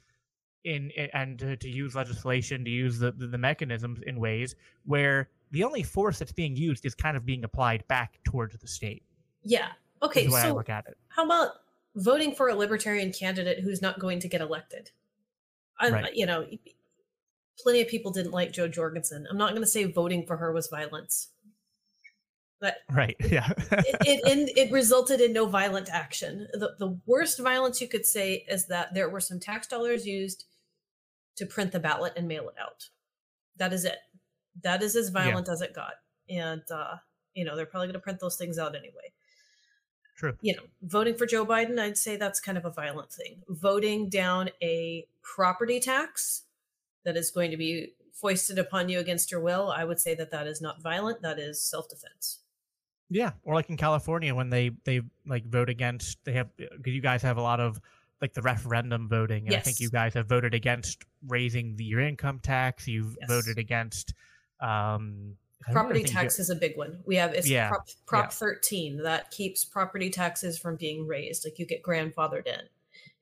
in, in and to, to use legislation to use the, the the mechanisms in ways where the only force that's being used is kind of being applied back towards the state. Yeah. Okay. way I So look at it. how about voting for a libertarian candidate who's not going to get elected? I, Right. You know, plenty of people didn't like Jo Jorgensen. I'm not going to say voting for her was violence, but Right. Yeah. it, it, it resulted in no violent action. The, the worst violence you could say is that there were some tax dollars used to print the ballot and mail it out. That is it. That is as violent as it got. And, uh, you know, they're probably going to print those things out anyway. True. You know, voting for Joe Biden, I'd say that's kind of a violent thing. Voting down a property tax that is going to be foisted upon you against your will, I would say that that is not violent. That is self defense. Yeah, or like in California when they they like vote against they have because you guys have a lot of like the referendum voting, and I think you guys have voted against raising the, your income tax. You've Yes. voted against um property tax is a big one. We have it's Yeah, Prop, Prop yeah. 13 that keeps property taxes from being raised. Like you get grandfathered in.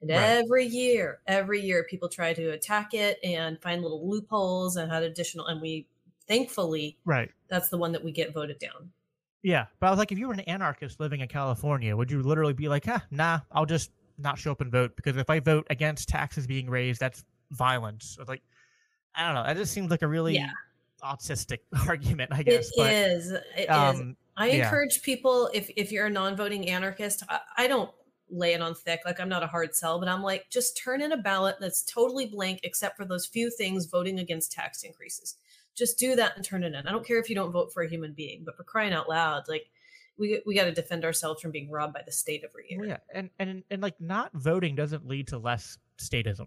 And Right. every year, every year people try to attack it and find little loopholes and add additional and we thankfully right. that's the one that we get voted down. Yeah, but I was like, if you were an anarchist living in California, would you literally be like, ah, nah, I'll just not show up and vote because if I vote against taxes being raised, that's violence. Or like, I don't know. That just seems like a really Yeah. Autistic argument, I It guess. but is. It is. um, I yeah. encourage people if if you're a non-voting anarchist, I, I don't lay it on thick. Like I'm not a hard sell, but I'm like just turn in a ballot that's totally blank except for those few things voting against tax increases. Just do that and turn it in. I don't care if you don't vote for a human being, but for crying out loud, like we we got to defend ourselves from being robbed by the state every year. yeah, and and and like not voting doesn't lead to less statism.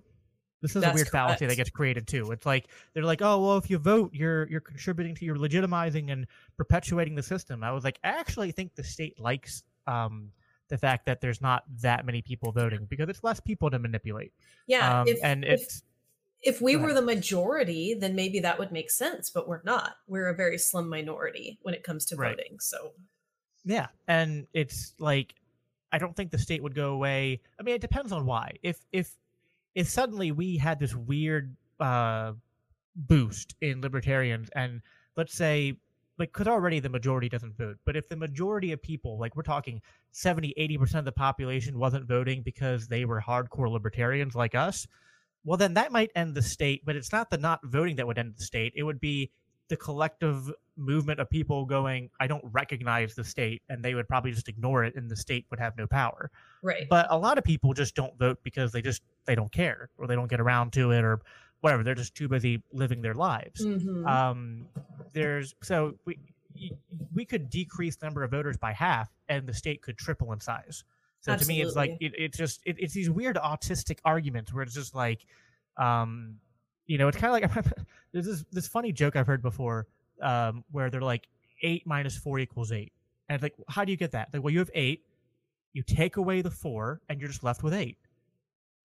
This is a That's weird fallacy that gets created too. It's like they're like, oh well, if you vote, you're you're contributing to you're legitimizing and perpetuating the system. I was like, I actually think the state likes um, the fact that there's not that many people voting because it's less people to manipulate. Yeah, um, if, and if, it's if we were the majority, then maybe that would make sense, but we're not. We're a very slim minority when it comes to Right. voting. So Yeah, and it's like I don't think the state would go away. I mean, it depends on why. If if if suddenly we had this weird uh boost in libertarians and let's say like cuz already the majority doesn't vote, but if the majority of people, like we're talking 70 80% of the population wasn't voting because they were hardcore libertarians like us, well then that might end the state, but it's not the not voting that would end the state. It would be the collective movement of people going, I don't recognize the state, and they would probably just ignore it, and the state would have no power. right. But a lot of people just don't vote because they just they don't care, or they don't get around to it, or whatever. They're just too busy living their lives. Mhm. Um, there's so we we could decrease the number of voters by half, and the state could triple in size. So to me, it's like it, it's just it, it's these weird autistic arguments where it's just like, um, you know, it's kind of like there's this this funny joke I've heard before, um, where they're like eight minus four equals eight, and like, how do you get that? Like, well, you have eight, you take away the four, and you're just left with eight.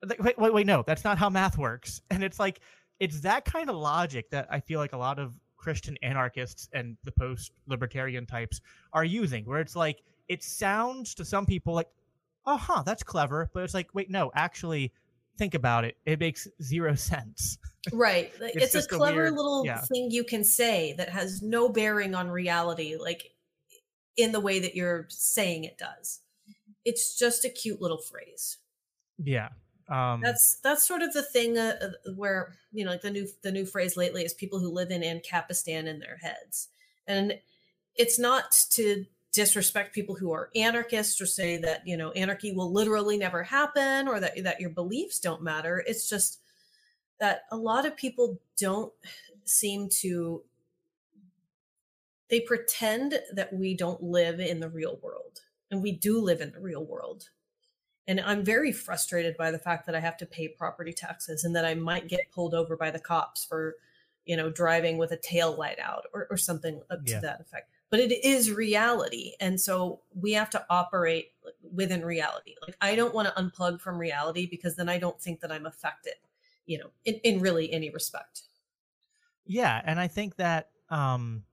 Like, wait, wait, wait, no, that's not how math works. And it's like, it's that kind of logic that I feel like a lot of Christian anarchists and the post libertarian types are using, where it's like, it sounds to some people like, oh, huh, that's clever. But it's like, wait, no, actually, think about it. It makes zero sense. Right. It's It's, a just a clever weird- little yeah. thing you can say that has no bearing on reality, like in the way that you're saying it does. It's just a cute little phrase. Yeah. Um, That's that's sort of the thing uh, uh, where you know, like the new the new phrase lately is people who live in Ancapistan in their heads, and it's not to disrespect people who are anarchists or say that you know anarchy will literally never happen or that that your beliefs don't matter. It's just that a lot of people don't seem to they pretend that we don't live in the real world and we do live in the real world. And i'm very frustrated by the fact that i have to pay property taxes and that i might get pulled over by the cops for you know driving with a tail light out or, or something up Yeah. to that effect. But it is reality and so we have to operate within reality. Like i don't want to unplug from reality because then i don't think that i'm affected you know in, in really any respect Yeah, and I think that um,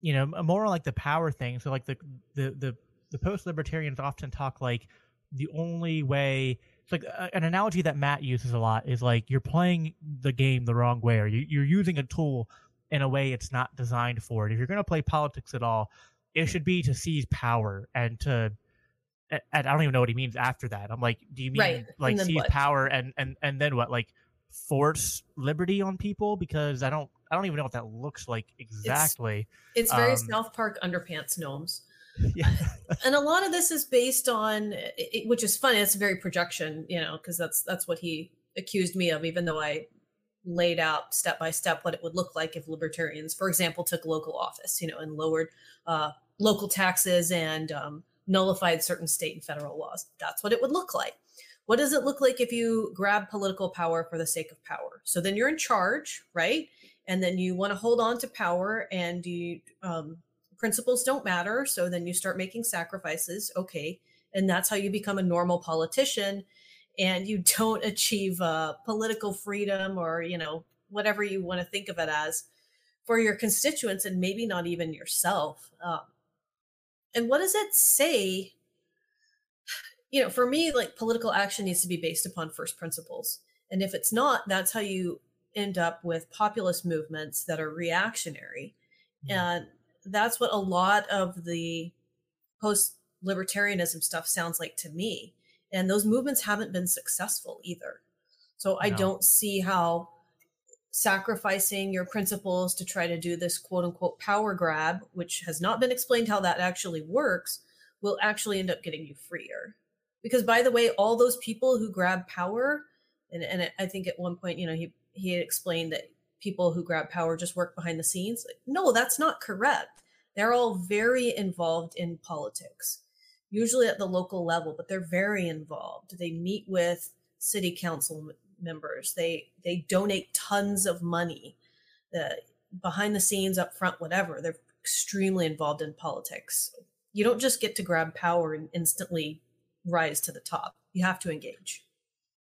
you know, more like the power thing. So like the the the the post libertarians often talk like the only way. It's like uh, an analogy that Matt uses a lot is like you're playing the game the wrong way, or you, you're using a tool in a way it's not designed for it. If you're going to play politics at all, it should be to seize power and to. And I don't even know what he means after that. I'm like, do you mean Right, like seize what? power and and and then what? Like force liberty on people because I don't I don't even know what that looks like exactly. it's very Um, south park underpants gnomes yeah. and a lot of this is based on it, which is funny it's very projection you know because that's that's what he accused me of even though i laid out step by step what it would look like if libertarians for example took local office you know and lowered uh, local taxes and um, nullified certain state and federal laws that's what it would look like what does it look like if you grab political power for the sake of power so then you're in charge right and then you want to hold on to power and you um, principles don't matter so then you start making sacrifices okay and that's how you become a normal politician and you don't achieve uh, political freedom or you know whatever you want to think of it as for your constituents and maybe not even yourself. Um, and what does it say? You know, for me, like political action needs to be based upon first principles. And if it's not, that's how you end up with populist movements that are reactionary. Mm-hmm. And that's what a lot of the post libertarianism stuff sounds like to me. And those movements haven't been successful either. So no. I don't see how sacrificing your principles to try to do this quote unquote power grab, which has not been explained how that actually works, will actually end up getting you freer. Because by the way, all those people who grab power, and, and I think at one point, you know, he he had explained that people who grab power just work behind the scenes. No, that's not correct. They're all very involved in politics, usually at the local level, but they're very involved. They meet with city council members. They they donate tons of money. The behind the scenes, up front, whatever. They're extremely involved in politics. You don't just get to grab power and instantly rise to the top. You have to engage.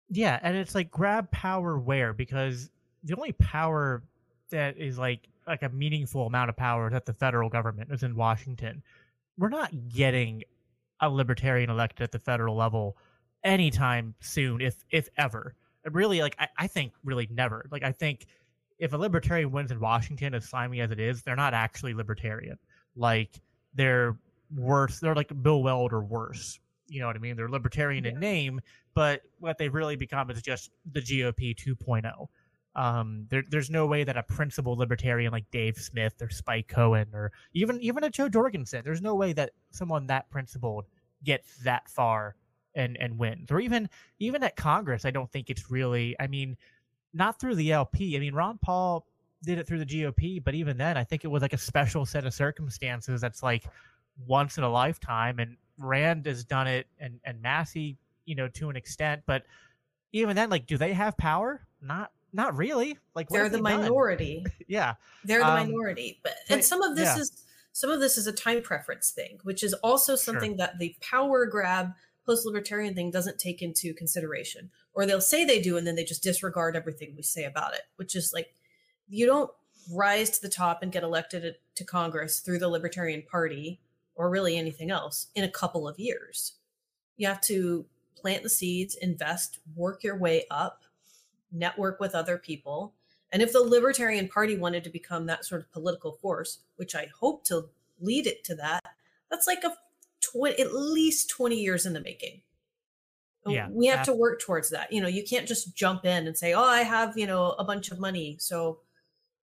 Yeah, and it's like grab power where because the only power that is like like a meaningful amount of power that the federal government is in Washington. We're not getting a libertarian elected at the federal level anytime soon, if if ever really like I, I think really never. Like I think if a libertarian wins in Washington, as slimy as it is, they're not actually libertarian. Like they're worse. They're like Bill Weld or worse. You know what I mean? They're libertarian yeah. in name, but what they've really become is just the GOP 2.0. Um, there, there's no way that a principled libertarian like Dave Smith or Spike Cohen or even even a Jo Jorgensen, there's no way that someone that principled gets that far and and wins or even even at congress i don't think it's really i mean not through the lp i mean ron paul did it through the gop but even then i think it was like a special set of circumstances that's like once in a lifetime and rand has done it and and Massie you know to an extent but even then like do they have power not not really like they're the minority yeah they're the um, minority but and some of this yeah. is some of this is a time preference thing which is also something sure. that the power grab post libertarian thing doesn't take into consideration. Or they'll say they do and then they just disregard everything we say about it, which is like you don't rise to the top and get elected to Congress through the Libertarian Party or really anything else in a couple of years. You have to plant the seeds, invest, work your way up, network with other people. And if the Libertarian Party wanted to become that sort of political force, which I hope to lead it to that, that's like a 20, at least 20 years in the making. Yeah, we have to work towards that. You know, you can't just jump in and say, "Oh, I have, you know, a bunch of money, so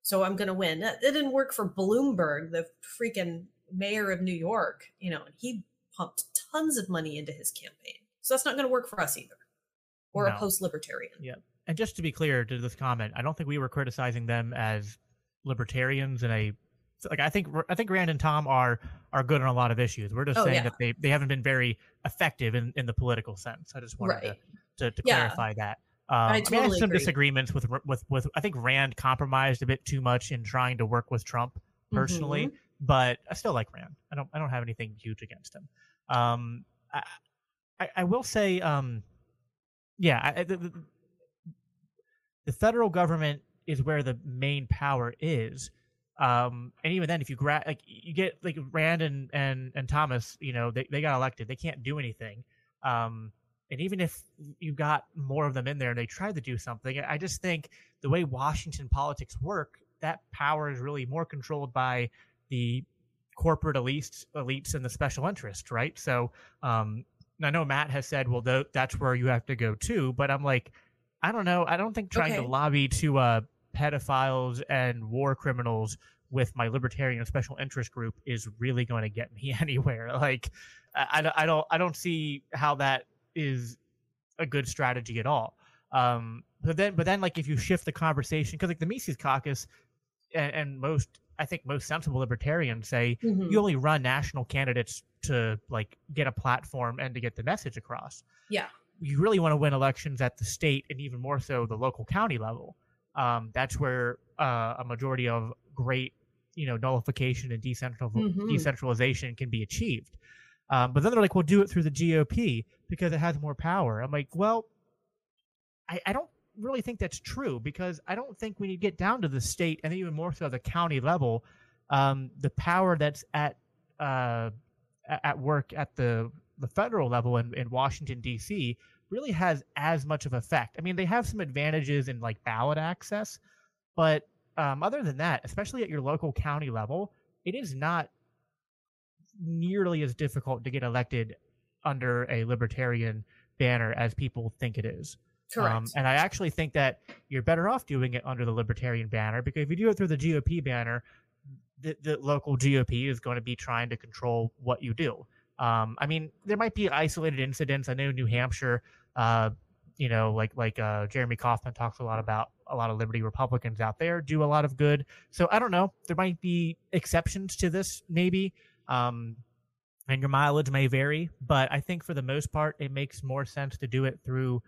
so I'm going to win." That, that didn't work for Bloomberg, the freaking mayor of New York, you know, and he pumped tons of money into his campaign. So that's not going to work for us either. Or no. a post-libertarian. Yeah. And just to be clear to this comment, I don't think we were criticizing them as libertarians in a like I think I think Rand and Tom are are good on a lot of issues. We're just oh, saying yeah. that they, they haven't been very effective in, in the political sense. I just wanted right. to, to, to yeah. clarify that. Um, I, totally I, mean, I some agree. disagreements with with with I think Rand compromised a bit too much in trying to work with Trump personally, mm-hmm. But I still like Rand. I don't I don't have anything huge against him. Um, I, I, I will say, um, yeah, I, the, the federal government is where the main power is um, and even then, if you grab like you get like Rand and and and Thomas, you know, they, they got elected. They can't do anything. Um, and even if you got more of them in there and they tried to do something, I just think the way Washington politics work, that power is really more controlled by the corporate elites, elites and the special interest, right? So, um, I know Matt has said, well, th- that's where you have to go too, but I'm like, I don't know. I don't think trying okay. to lobby to uh, pedophiles and war criminals with my libertarian special interest group is really going to get me anywhere. Like, I, I don't I don't see how that is a good strategy at all. Um, but then but then like if you shift the conversation because like the Mises Caucus and, and, most I think most sensible libertarians say mm-hmm. you only run national candidates to like get a platform and to get the message across. Yeah. You really want to win elections at the state and even more so the local county level um, that's where uh, a majority of great, you know, nullification and decentral- mm-hmm. decentralization can be achieved. Um, but then they're like, "Well, do it through the GOP because it has more power." I'm like, "Well, I, I don't really think that's true because I don't think when you get down to the state and even more so the county level, um, the power that's at uh, at work at the the federal level in, in Washington D.C. really has as much of effect. I mean, they have some advantages in like ballot access, but um, other than that, especially at your local county level, it is not nearly as difficult to get elected under a libertarian banner as people think it is. Correct. Um, and I actually think that you're better off doing it under the libertarian banner because if you do it through the GOP banner, the, the local GOP is going to be trying to control what you do. Um, I mean, there might be isolated incidents. I know New Hampshire, uh, you know, like like uh, Jeremy Kauffman talks a lot about a lot of Liberty Republicans out there do a lot of good. So I don't know. There might be exceptions to this, maybe. Um, and your mileage may vary, but I think for the most part, it makes more sense to do it through.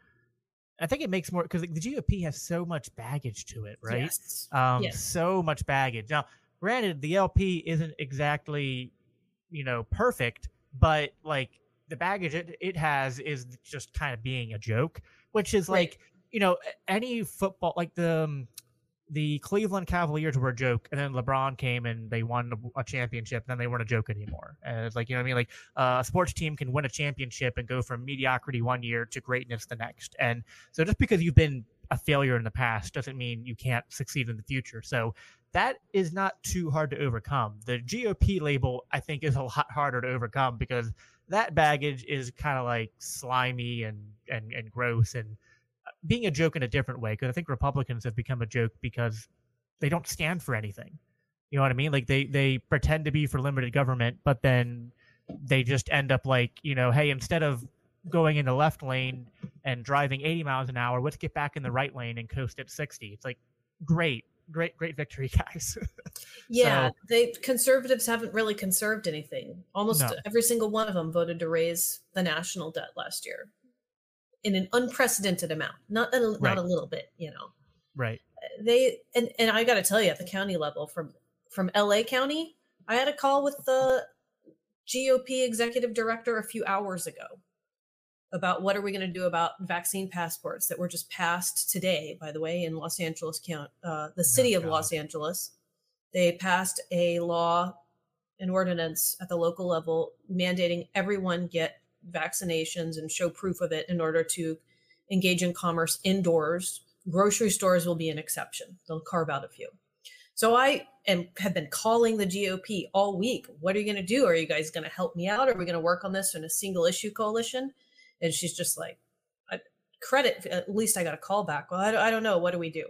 I think it makes more because the GOP has so much baggage to it, right? Yes. Um, Yes. so much baggage. Now, granted, the LP isn't exactly, you know, perfect, but like the baggage it, it has is just kind of being a joke, which is Right. like, you know, any football, like the um, the Cleveland Cavaliers were a joke, and then LeBron came and they won a, championship, and then they weren't a joke anymore. And it's like, you know what I mean? Like uh, a sports team can win a championship and go from mediocrity one year to greatness the next. And so just because you've been a failure in the past doesn't mean you can't succeed in the future. So that is not too hard to overcome. The GOP label, I think, is a lot harder to overcome because that baggage is kind of like slimy and, and, and gross and being a joke in a different way. Because I think Republicans have become a joke because they don't stand for anything. You know what I mean? Like they they pretend to be for limited government, but then they just end up like you know, hey, instead of going in the left lane and driving 80 miles an hour, let's get back in the right lane and coast at 60. It's like great, great, great victory, guys. Yeah, So- they conservatives haven't really conserved anything. Almost No. every single one of them voted to raise the national debt last year in an unprecedented amount. Not a, Right. not a little bit, you know. right. They and and I got to tell you, at the county level, from from L.A. County, I had a call with the GOP executive director a few hours ago about what are we going to do about vaccine passports that were just passed today, by the way, in Los Angeles County, uh, the city of God. Los Angeles. They passed a law, an ordinance at the local level mandating everyone get vaccinations and show proof of it in order to engage in commerce indoors. Grocery stores will be an exception. They'll carve out a few. So I am have been calling the GOP all week. What are you going to do? Are you guys going to help me out? Are we going to work on this in a single issue coalition? And she's just like, credit. At least I got a call back. Well, I, don't- I don't know. What do we do?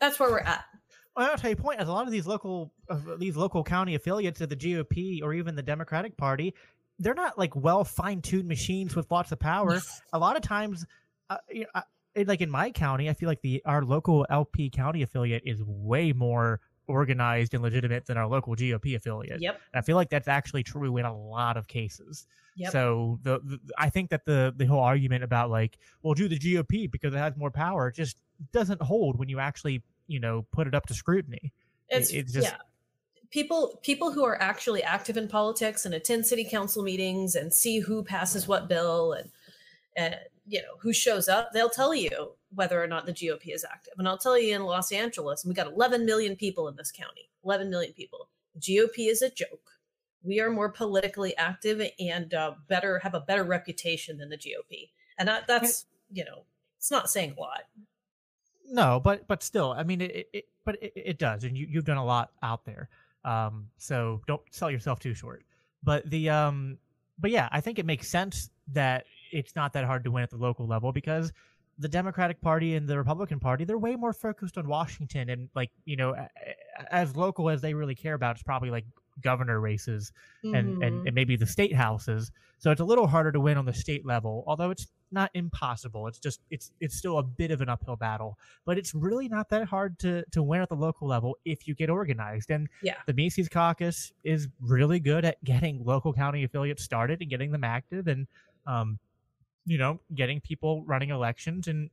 That's where we're at. Well, I'll tell you point. As a lot of these local, uh, these local county affiliates of the GOP or even the Democratic Party, they're not like well fine-tuned machines with lots of power. a lot of times, uh, you know, I- like in my county, I feel like the our local LP county affiliate is way more organized and legitimate than our local GOP affiliate. Yep. And I feel like that's actually true in a lot of cases. Yep. So the, the I think that the the whole argument about like, well, do the GOP because it has more power just doesn't hold when you actually you know put it up to scrutiny. It's, it's just- yeah. People people who are actually active in politics and attend city council meetings and see who passes what bill and and you know who shows up, they'll tell you whether or not the GOP is active. And I'll tell you in Los Angeles, we got 11 million people in this county. 11 million people. The GOP is a joke. We are more politically active and uh, better have a better reputation than the GOP. And that, that's you know it's not saying a lot. No, but but still, I mean, it, it, it but it, it does, and you you've done a lot out there. Um, so don't sell yourself too short. But the um, but yeah, I think it makes sense that it's not that hard to win at the local level because the Democratic Party and the Republican Party they're way more focused on Washington and like you know as local as they really care about it's probably like governor races and, Mhm. and and maybe the state houses. So it's a little harder to win on the state level, although it's not impossible. It's just it's it's still a bit of an uphill battle, but it's really not that hard to to win at the local level if you get organized. And Yeah. the Mises Caucus is really good at getting local county affiliates started and getting them active, and um, you know, getting people running elections and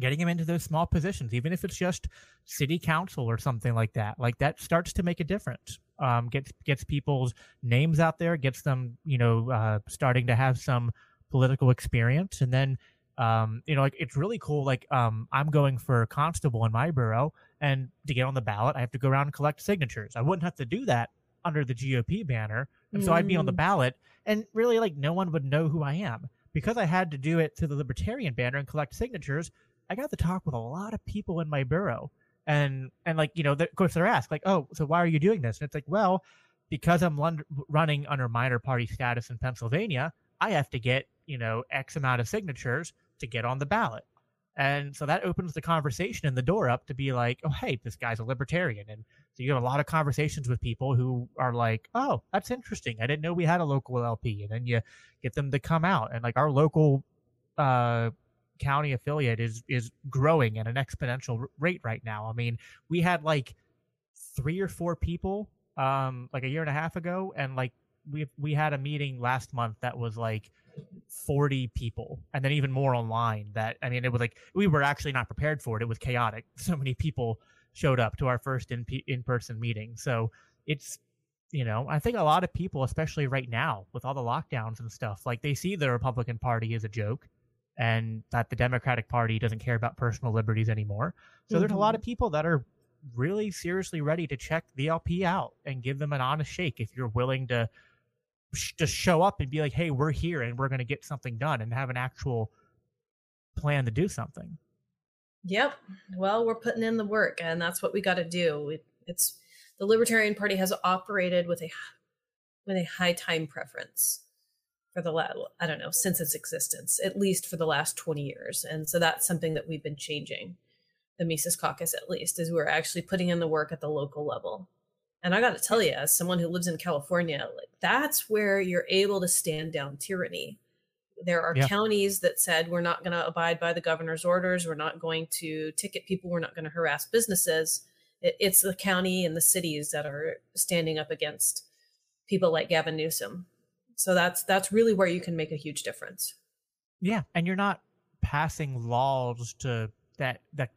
getting them into those small positions, even if it's just city council or something like that. Like that starts to make a difference. Um, gets gets people's names out there, gets them, you know, uh, starting to have some political experience, and then Um, you know, like it's really cool. Like, um, I'm going for constable in my borough, and to get on the ballot, I have to go around and collect signatures. I wouldn't have to do that under the GOP banner, and so I'd be on the Mm. ballot, and really, like, no one would know who I am because I had to do it to the Libertarian banner and collect signatures. I got to talk with a lot of people in my borough, and and like you know, of course, they're asked like, oh, so why are you doing this? And it's like, well, because I'm running under minor party status in Pennsylvania, I have to get you know X amount of signatures to get on the ballot. And so that opens the conversation and the door up to be like, oh, hey, this guy's a libertarian. And so you have a lot of conversations with people who are like, oh, that's interesting. I didn't know we had a local LP. And then you get them to come out. And like our local uh, county affiliate is is growing at an exponential rate right now. I mean, we had like three or four people um like a year and a half ago and like we we had a meeting last month that was like 40 people and then even more online that i mean it was like we were actually not prepared for it. It was chaotic. So many people showed up to our first in in-person meeting. So it's you know i think a lot of people especially right now with all the lockdowns and stuff like they see the republican party as a joke and that the democratic party doesn't care about personal liberties anymore so there's a mm-hmm. lot of people that are really seriously ready to check the LP out and give them an honest shake if you're willing to sh- just show up and be like, "Hey, we're here and we're going to get something done," and have an actual plan to do something. Yep. Well, we're putting in the work, and that's what we got to do. It, it's the Libertarian Party has operated with a with a high time preference for the la- I don't know since its existence, at least for the last twenty years, and so that's something that we've been changing. The Mises Caucus, at least, is we're actually putting in the work at the local level. And I got to tell you, as someone who lives in California, like that's where you're able to stand down tyranny. There are Yeah. counties that said we're not going to abide by the governor's orders, we're not going to ticket people, we're not going to harass businesses. It, it's the county and the cities that are standing up against people like Gavin Newsom. So that's that's really where you can make a huge difference. Yeah, and you're not passing laws to that that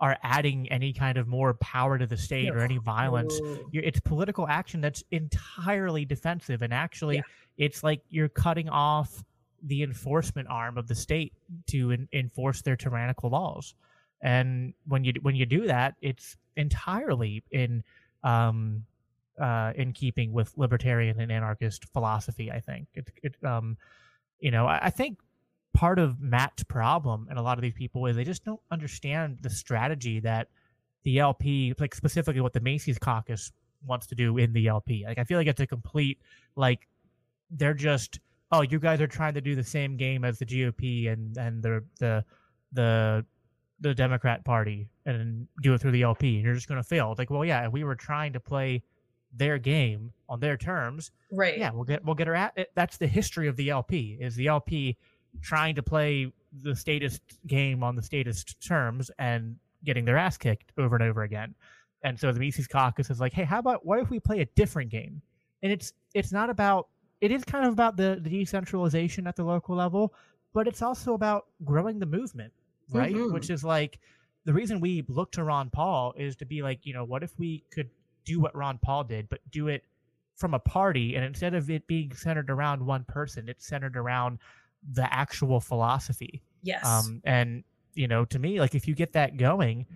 are adding any kind of more power to the state or any violence. You're, it's political action that's entirely defensive, and actually, Yeah. it's like you're cutting off the enforcement arm of the state to en- enforce their tyrannical laws. And when you when you do that, it's entirely in um, uh, in keeping with libertarian and anarchist philosophy. I think it, it um, you know, I, I think part of Matt's problem and a lot of these people is they just don't understand the strategy that the LP, like specifically what the Mises caucus wants to do in the LP. Like I feel like it's a complete like they're just oh you guys are trying to do the same game as the GOP and and the the the the Democrat Party and do it through the LP and you're just going to fail. Like well yeah, we were trying to play their game on their terms, Right. yeah, we'll get we'll get her at it. That's the history of the LP is the LP trying to play the statist game on the statist terms and getting their ass kicked over and over again. And so the Mises caucus is like, hey, how about what if we play a different game? And it's it's not about it is kind of about the, the decentralization at the local level, but it's also about growing the movement, right? Mhm. Which is like the reason we look to Ron Paul is to be like, you know, what if we could do what Ron Paul did, but do it from a party and instead of it being centered around one person, it's centered around the actual philosophy. Yes. Um, and you know, to me, like if you get that going,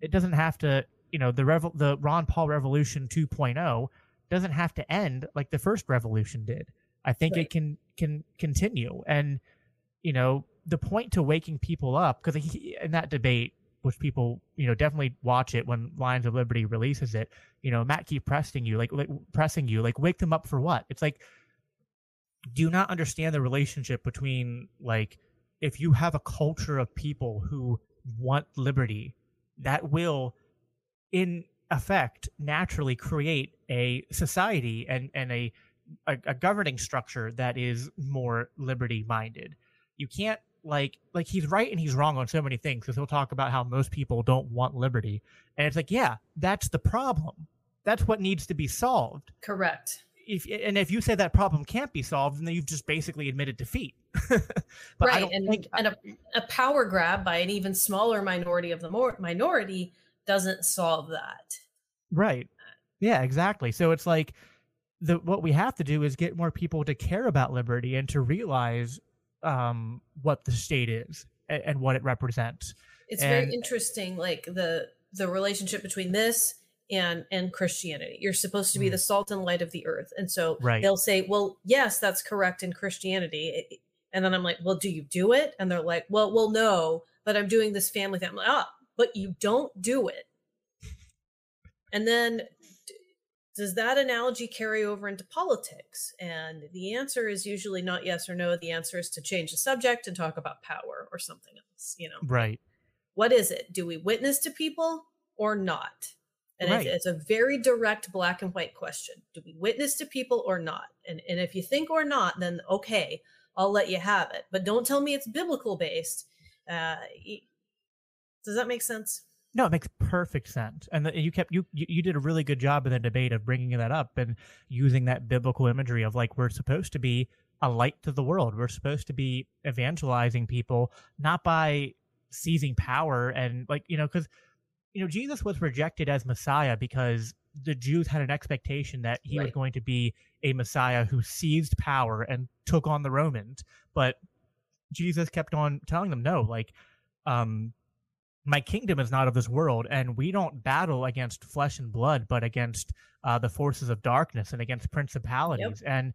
it doesn't have to, you know, the revel the Ron Paul Revolution 2.0 doesn't have to end like the first revolution did. I think Right. it can can continue. And you know, the point to waking people up because in that debate, which people you know definitely watch it when Lions of Liberty releases it. You know, Matt keep pressing you like, like pressing you like wake them up for what? It's like do you not understand the relationship between like if you have a culture of people who want liberty that will in effect naturally create a society and and a a, a governing structure that is more liberty minded you can't like like he's right and he's wrong on so many things because he'll talk about how most people don't want liberty and it's like yeah that's the problem that's what needs to be solved Correct. if and if you say that problem can't be solved, then you've just basically admitted defeat. but I right. don't And, think and a, a power grab by an even smaller minority of the more minority doesn't solve that. right. Yeah, exactly. So it's like the what we have to do is get more people to care about liberty and to realize um, what the state is and, and what it represents. It's And- very interesting, like the the relationship between this and and Christianity. You're supposed to be Mm. the salt and light of the earth, and so Right. they'll say, "Well, yes, that's correct in Christianity." It- And then I'm like, "Well, do you do it?" And they're like, "Well, well, no, but I'm doing this family thing." I'm like, "Ah, but you don't do it." And then does that analogy carry over into politics? And the answer is usually not yes or no. The answer is to change the subject and talk about power or something else, you know Right. what is it? Do we witness to people or not? And Right. it's, it's a very direct black and white question. Do we witness to people or not? And, and if you think or not, then okay, I'll let you have it. But don't tell me it's biblical based. Uh, does that make sense? No, it makes perfect sense. And the, you kept you, you you did a really good job in the debate of bringing that up and using that biblical imagery of like we're supposed to be a light to the world. We're supposed to be evangelizing people not by seizing power and like you know because you know Jesus was rejected as Messiah because the Jews had an expectation that he was going to be a Messiah who seized power and took on the Romans, but Jesus kept on telling them no, like um my kingdom is not of this world and we don't battle against flesh and blood but against uh, the forces of darkness and against principalities. And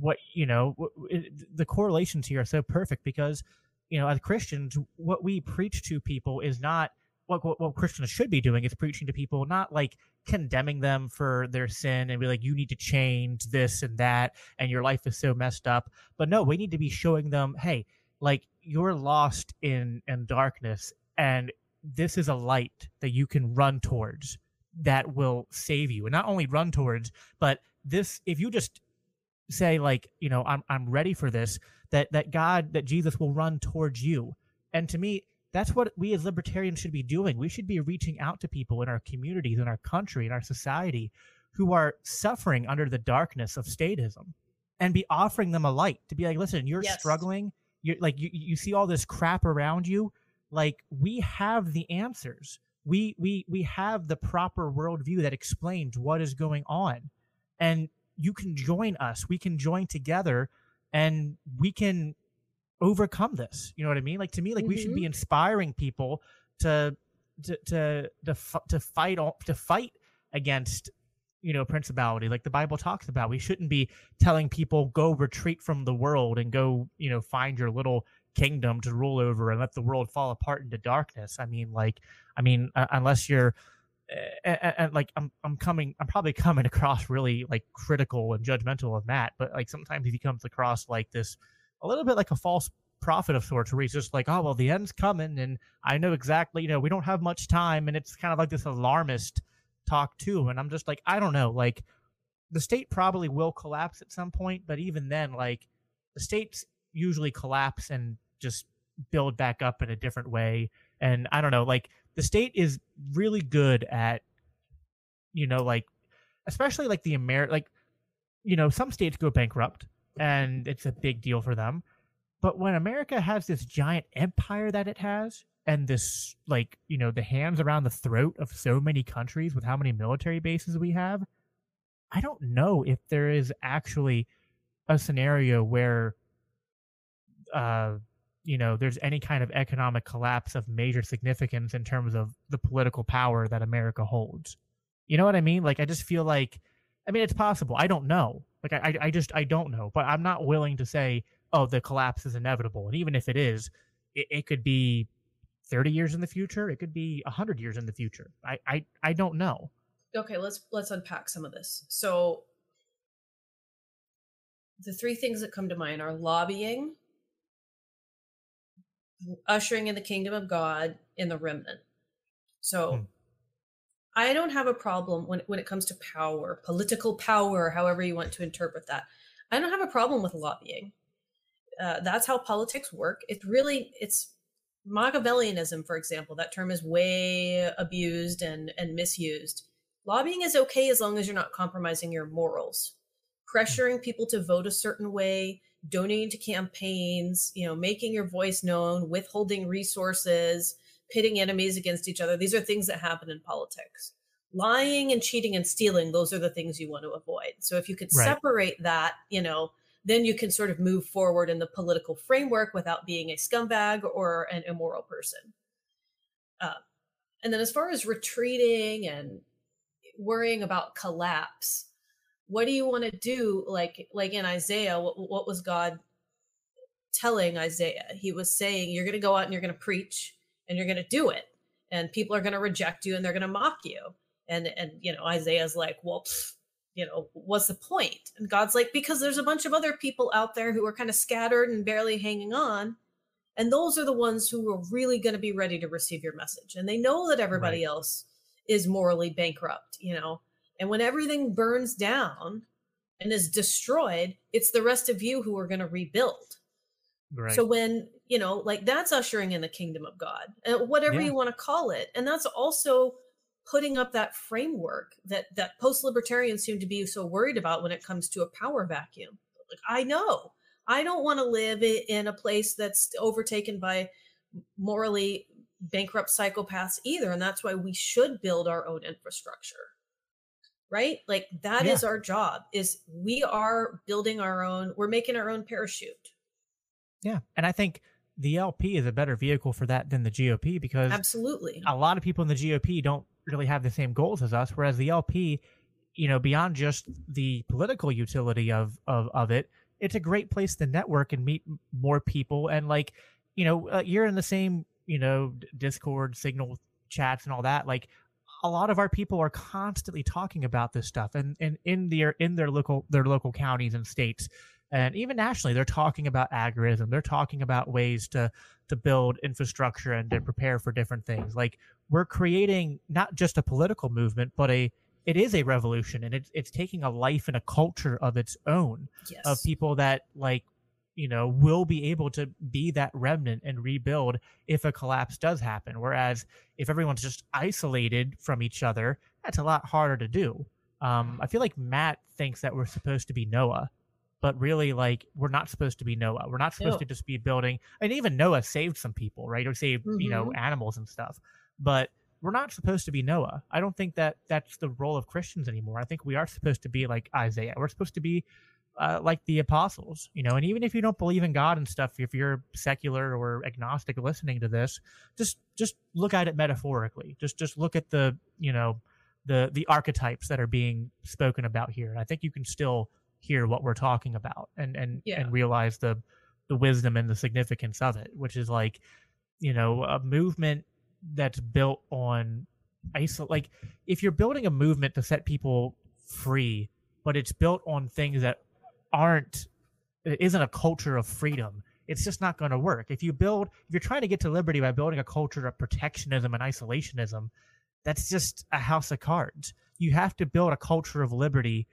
what you know w- w- it, the correlations here are so perfect because you know as christians what we preach to people is not what, what what christians should be doing is preaching to people not like condemning them for their sin and be like you need to change this and that and your life is so messed up. But no we need to be showing them hey like you're lost in in darkness and this is a light that you can run towards that will save you. And not only run towards but this if you just say like you know i'm i'm ready for this that that god that jesus will run towards you. And to me that's what we as libertarians should be doing. We should be reaching out to people in our communities in our country in our society who are suffering under the darkness of statism and be offering them a light to be like listen you're Yes. struggling. You're like you, you see all this crap around you like we have the answers. We we we have the proper worldview that explains what is going on. And you can join us. We can join together and we can overcome this. You know what i mean? Like to me like we should be mm-hmm. inspiring people to to to to, to fight all, to fight against you know principality. Like the bible talks about we shouldn't be telling people go retreat from the world and go you know find your little kingdom to rule over and let the world fall apart into darkness i mean like i mean uh, unless you're and, like I'm I'm coming I'm probably coming across really like critical and judgmental of Matt, but like sometimes he comes across like this a little bit like a false prophet of sorts where he's just like, oh well the end's coming and I know exactly, you know, we don't have much time and it's kind of like this alarmist talk too. And I'm just like, I don't know, like the state probably will collapse at some point, but even then, like the states usually collapse and just build back up in a different way. And I don't know, like the state is really good at, you know, like especially like the Amer like, you know, some states go bankrupt and it's a big deal for them. But when America has this giant empire that it has, and this like, you know, the hands around the throat of so many countries with how many military bases we have, I don't know if there is actually a scenario where uh you know there's any kind of economic collapse of major significance in terms of the political power that America holds. You know what I mean? Like I just feel like I mean it's possible. I don't know. Like I I just I don't know, but I'm not willing to say oh the collapse is inevitable. And even if it is, it, it could be 30 years in the future, it could be 100 years in the future. I I I don't know. Okay, let's let's unpack some of this. So the three things that come to mind are lobbying, ushering in the kingdom of God in the remnant. So Hmm. I don't have a problem when when it comes to power, political power, however you want to interpret that. I don't have a problem with lobbying. Uh, that's how politics work. It's really it's Machiavellianism, for example. That term is way abused and and misused. Lobbying is okay as long as you're not compromising your morals. Pressuring people to vote a certain way, donating to campaigns, you know, making your voice known, withholding resources, pitting enemies against each other. These are things that happen in politics. Lying and cheating and stealing, those are the things you want to avoid. So if you could Right. separate that, you know, then you can sort of move forward in the political framework without being a scumbag or an immoral person. Uh, and then as far as retreating and worrying about collapse, what do you want to do? Like like in Isaiah, what, what was God telling Isaiah? He was saying, "You're going to go out and you're going to preach, and you're going to do it, and people are going to reject you and they're going to mock you." And and you know Isaiah's like, "Well." Pff, you know, what's the point? And God's like, because there's a bunch of other people out there who are kind of scattered and barely hanging on. And those are the ones who are really going to be ready to receive your message. And they know that everybody right. else is morally bankrupt, you know. And when everything burns down and is destroyed, it's the rest of you who are going to rebuild. Right. So when, you know, like that's ushering in the kingdom of God, uh, whatever yeah. you want to call it. And that's also putting up that framework that that post libertarians seem to be so worried about when it comes to a power vacuum. Like I know, I don't want to live in a place that's overtaken by morally bankrupt psychopaths either, and that's why we should build our own infrastructure. Right? Like that yeah. is our job. Is we are building our own. We're making our own parachute. Yeah, and I think the LP is a better vehicle for that than the GOP because absolutely a lot of people in the GOP don't really have the same goals as us. Whereas the LP, you know, beyond just the political utility of of of it, it's a great place to network and meet more people. And like, you know, uh, you're in the same, you know, Discord, Signal chats, and all that. Like, a lot of our people are constantly talking about this stuff, and and in their in their local their local counties and states. And even nationally, they're talking about agorism. They're talking about ways to to build infrastructure and to prepare for different things. Like we're creating not just a political movement, but a it is a revolution and it's it's taking a life and a culture of its own yes. of people that like you know will be able to be that remnant and rebuild if a collapse does happen whereas if everyone's just isolated from each other that's a lot harder to do um, i feel like matt thinks that we're supposed to be noah but really like we're not supposed to be noah we're not supposed to just be building and even noah saved some people right or saved mm-hmm. you know mm-hmm. animals and stuff but we're not supposed to be Noah. I don't think that that's the role of Christians anymore. I think we are supposed to be like Isaiah. We're supposed to be uh, like the apostles, you know. And even if you don't believe in God and stuff, if you're secular or agnostic listening to this, just just look at it metaphorically. Just just look at the you know the the archetypes that are being spoken about here. And I think you can still hear what we're talking about and and yeah. and realize the the wisdom and the significance of it, which is like you know a movement that's built on isol like if you're building a movement to set people free but it's built on things that aren't it isn't a culture of freedom it's just not going to work if you build if you're trying to get to liberty by building a culture of protectionism and isolationism that's just a house of cards you have to build a culture of liberty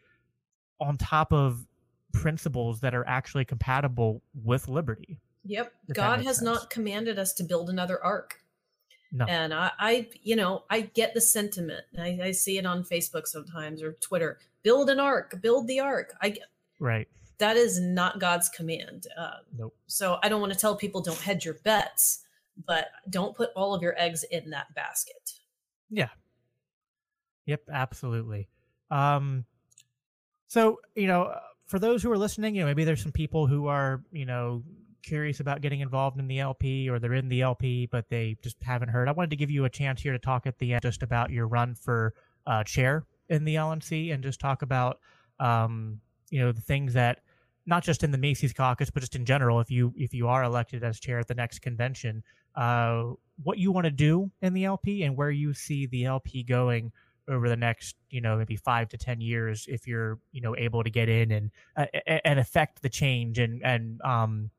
on top of principles that are actually compatible with liberty yep god has sense. not commanded us to build another ark no. And I, I, you know, I get the sentiment. I, I see it on Facebook sometimes or Twitter. Build an ark, build the ark. I right. That is not God's command. Uh, nope. So I don't want to tell people don't hedge your bets, but don't put all of your eggs in that basket. Yeah. Yep, absolutely. Um, so you know, for those who are listening, you know, maybe there's some people who are, you know, curious about getting involved in the LP or they're in the LP but they just haven't heard, I wanted to give you a chance here to talk at the end just about your run for uh, chair in the LNC and just talk about um, you know the things that not just in the Mises caucus but just in general if you if you are elected as chair at the next convention uh, what you want to do in the LP and where you see the LP going over the next you know maybe five to ten years if you're you know able to get in and uh, and affect the change and and um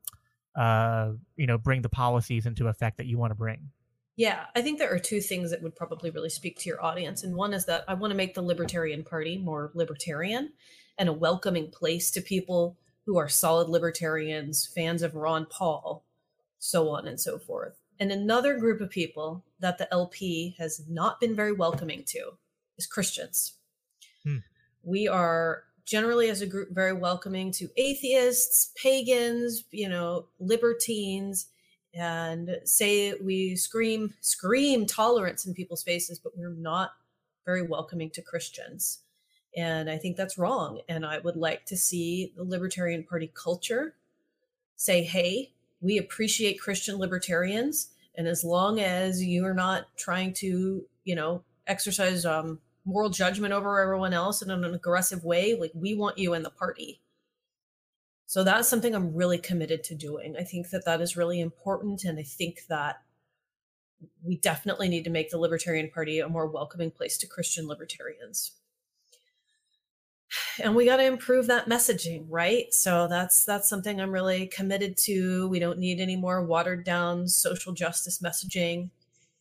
uh, you know, bring the policies into effect that you want to bring? Yeah, I think there are two things that would probably really speak to your audience. And one is that I want to make the Libertarian Party more libertarian and a welcoming place to people who are solid libertarians, fans of Ron Paul, so on and so forth. And another group of people that the LP has not been very welcoming to is Christians. Hmm. We are generally as a group very welcoming to atheists, pagans, you know, libertines, and say we scream scream tolerance in people's faces, but we're not very welcoming to Christians. And I think that's wrong. And I would like to see the Libertarian Party culture say, hey, we appreciate Christian libertarians. And as long as you're not trying to, you know, exercise um, moral judgment over everyone else in an aggressive way, like we want you in the party. So that's something I'm really committed to doing. I think that that is really important. And I think that we definitely need to make the Libertarian Party a more welcoming place to Christian libertarians. And we got to improve that messaging, right? So that's that's something I'm really committed to. We don't need any more watered down social justice messaging.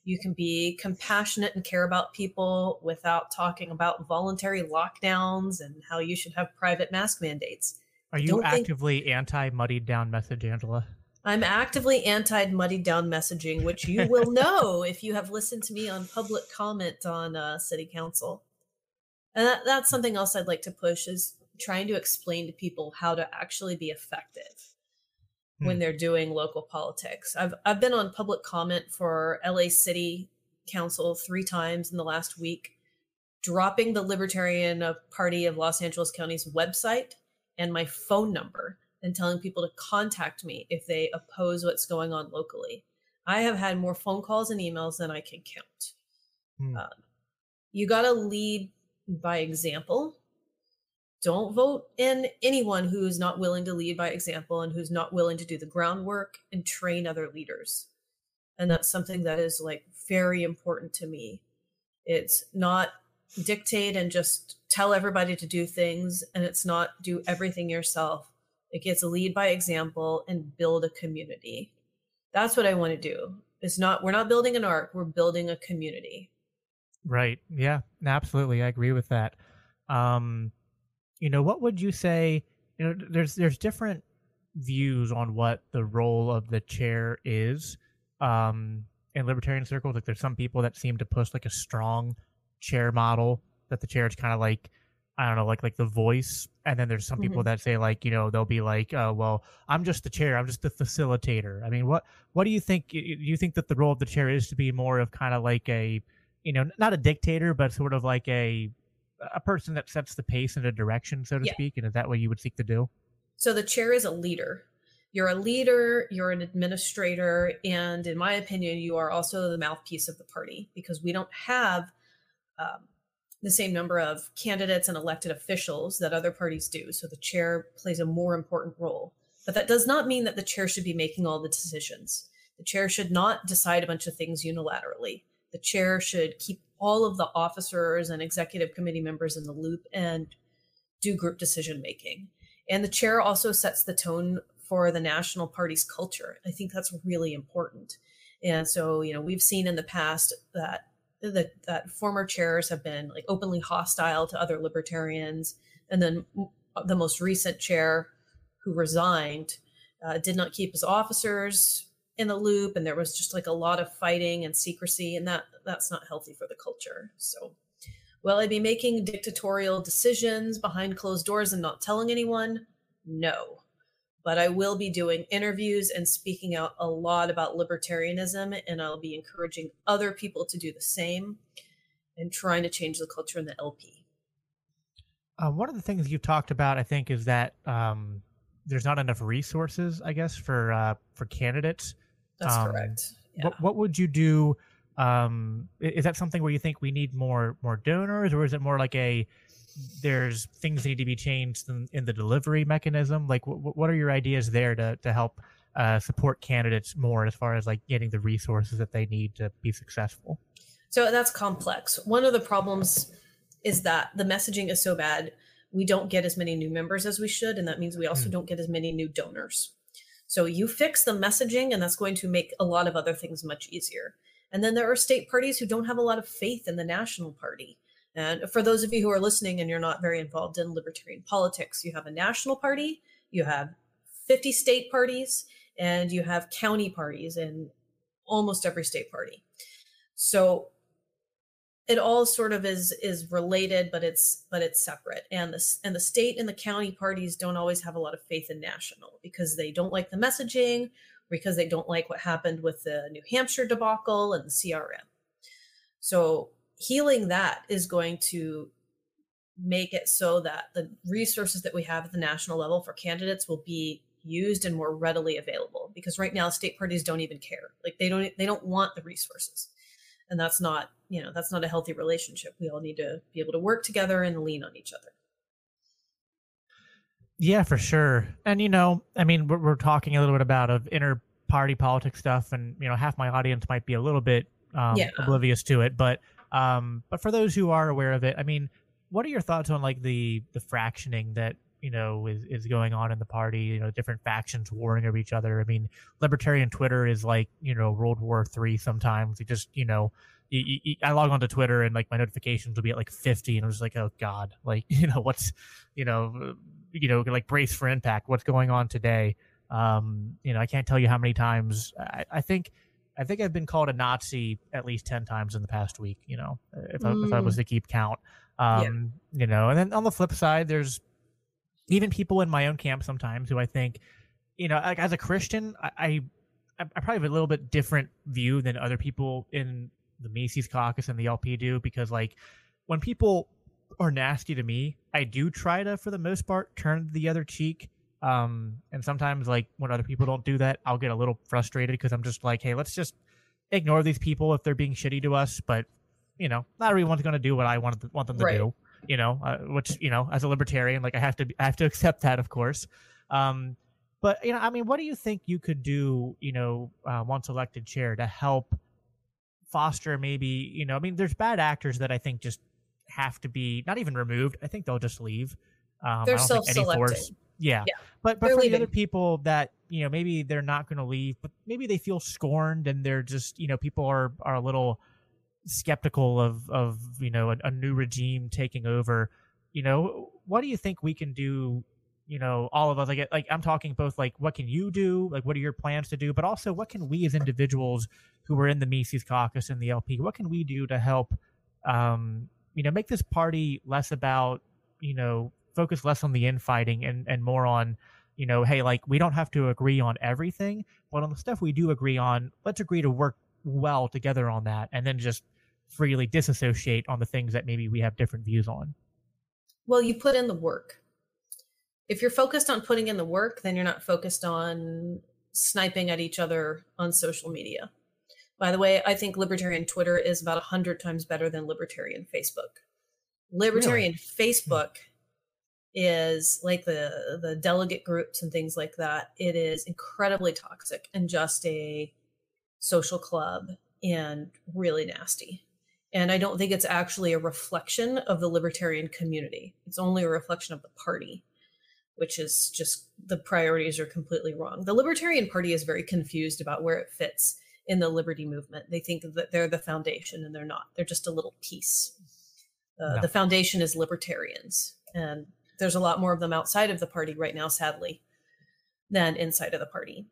You can be compassionate and care about people without talking about voluntary lockdowns and how you should have private mask mandates. Are you actively think... anti muddied down message, Angela? I'm actively anti muddied down messaging, which you will know if you have listened to me on public comment on uh, city council. And that, that's something else I'd like to push is trying to explain to people how to actually be effective hmm. when they're doing local politics. I've I've been on public comment for LA City Council three times in the last week, dropping the Libertarian uh, Party of Los Angeles County's website and my phone number and telling people to contact me if they oppose what's going on locally. I have had more phone calls and emails than I can count. Hmm. Uh, you got to lead by example. Don't vote in anyone who's not willing to lead by example and who's not willing to do the groundwork and train other leaders. And that's something that is like very important to me. It's not dictate and just tell everybody to do things, and it's not do everything yourself it gets lead by example and build a community. That's what I want to do. It's not we're not building an ark, we're building a community. Right. Yeah, absolutely. I agree with that. Um you know, what would you say, you know, there's there's different views on what the role of the chair is um in libertarian circles like there's some people that seem to push like a strong chair model that the chair is kind of like I don't know, like like the voice, and then there's some people mm-hmm. that say like you know they'll be like, uh, well, I'm just the chair, I'm just the facilitator. I mean, what what do you think? Do you think that the role of the chair is to be more of kind of like a, you know, not a dictator, but sort of like a a person that sets the pace and a direction, so to yeah. speak? And is that what you would seek to do? So the chair is a leader. You're a leader, you're an administrator, and in my opinion, you are also the mouthpiece of the party because we don't have. Um, the same number of candidates and elected officials that other parties do. So the chair plays a more important role. But that does not mean that the chair should be making all the decisions. The chair should not decide a bunch of things unilaterally. The chair should keep all of the officers and executive committee members in the loop and do group decision making. And the chair also sets the tone for the national party's culture. I think that's really important. And so, you know, we've seen in the past that that that former chairs have been like openly hostile to other libertarians, and then the most recent chair who resigned uh, did not keep his officers in the loop, and there was just like a lot of fighting and secrecy, and that that's not healthy for the culture. So, will I be making dictatorial decisions behind closed doors and not telling anyone? No but I will be doing interviews and speaking out a lot about libertarianism, and I'll be encouraging other people to do the same and trying to change the culture in the LP. Uh, one of the things you've talked about, I think, is that um, there's not enough resources, I guess, for uh, for candidates. That's um, correct. Yeah. What, what would you do? Um, is that something where you think we need more more donors, or is it more like a there's things that need to be changed in, in the delivery mechanism. Like, w- what are your ideas there to to help uh, support candidates more as far as like getting the resources that they need to be successful? So that's complex. One of the problems is that the messaging is so bad we don't get as many new members as we should, and that means we also mm. don't get as many new donors. So you fix the messaging, and that's going to make a lot of other things much easier. And then there are state parties who don't have a lot of faith in the national party. And for those of you who are listening and you're not very involved in libertarian politics, you have a national party, you have 50 state parties, and you have county parties in almost every state party. So it all sort of is is related, but it's but it's separate. And the and the state and the county parties don't always have a lot of faith in national because they don't like the messaging, because they don't like what happened with the New Hampshire debacle and the CRM. So healing that is going to make it so that the resources that we have at the national level for candidates will be used and more readily available because right now state parties don't even care like they don't they don't want the resources and that's not you know that's not a healthy relationship. We all need to be able to work together and lean on each other. Yeah for sure. And you know i mean we're, we're talking a little bit about of inner party politics stuff and you know half my audience might be a little bit um, Yeah. oblivious to it but um but for those who are aware of it i mean what are your thoughts on like the the fractioning that you know is is going on in the party you know different factions warring over each other i mean libertarian twitter is like you know world war three sometimes you just you know you, you, i log onto twitter and like my notifications will be at like 50 and i'm just like oh god like you know what's you know uh, you know like brace for impact what's going on today um you know i can't tell you how many times i, I think i think i've been called a nazi at least 10 times in the past week you know if, I, if I was to keep count um you know and then on the flip side there's even people in my own camp sometimes who i think you know like as a christian i i, I probably have a little bit different view than other people in the Mises caucus and the lp do because like when people are nasty to me i do try to for the most part turn the other cheek um and sometimes like when other people don't do that i'll get a little frustrated because i'm just like hey let's just ignore these people if they're being shitty to us but you know not everyone's going to do what i want, want them to Right. do you know uh, which you know as a libertarian like i have to i have to accept that of course. Um but you know i mean what do you think you could do you know uh, once elected chair to help foster maybe you know i mean there's bad actors that i think just have to be not even removed. I think they'll just leave. Um, They're I don't think any force self-selecting. yeah. Yeah, but but they're for the other people that you know maybe they're not going to leave but maybe they feel scorned and they're just you know people are are a little skeptical of of you know a, a new regime taking over you know what do you think we can do you know all of us? Like like i'm talking both like what can you do? Like what are your plans to do? But also what can we as individuals who are in the mises caucus and the lp what can we do to help um you know make this party less about you know focus less on the infighting and and more on you know hey like we don't have to agree on everything but on the stuff we do agree on let's agree to work well together on that and then just freely disassociate on the things that maybe we have different views on. Well you put in the work. If you're focused on putting in the work then you're not focused on sniping at each other on social media. By the way i think libertarian twitter is about 100 times better than libertarian facebook. Libertarian facebook is like the the delegate groups and things like that. It is incredibly toxic and just a social club and really nasty and i don't think it's actually a reflection of the libertarian community. It's only a reflection of the party which is just the priorities are completely wrong. The libertarian party is very confused about where it fits in the liberty movement. They think that they're the foundation and they're not. They're just a little piece. Uh, No. the foundation is libertarians and there's a lot more of them outside of the party right now sadly than inside of the party.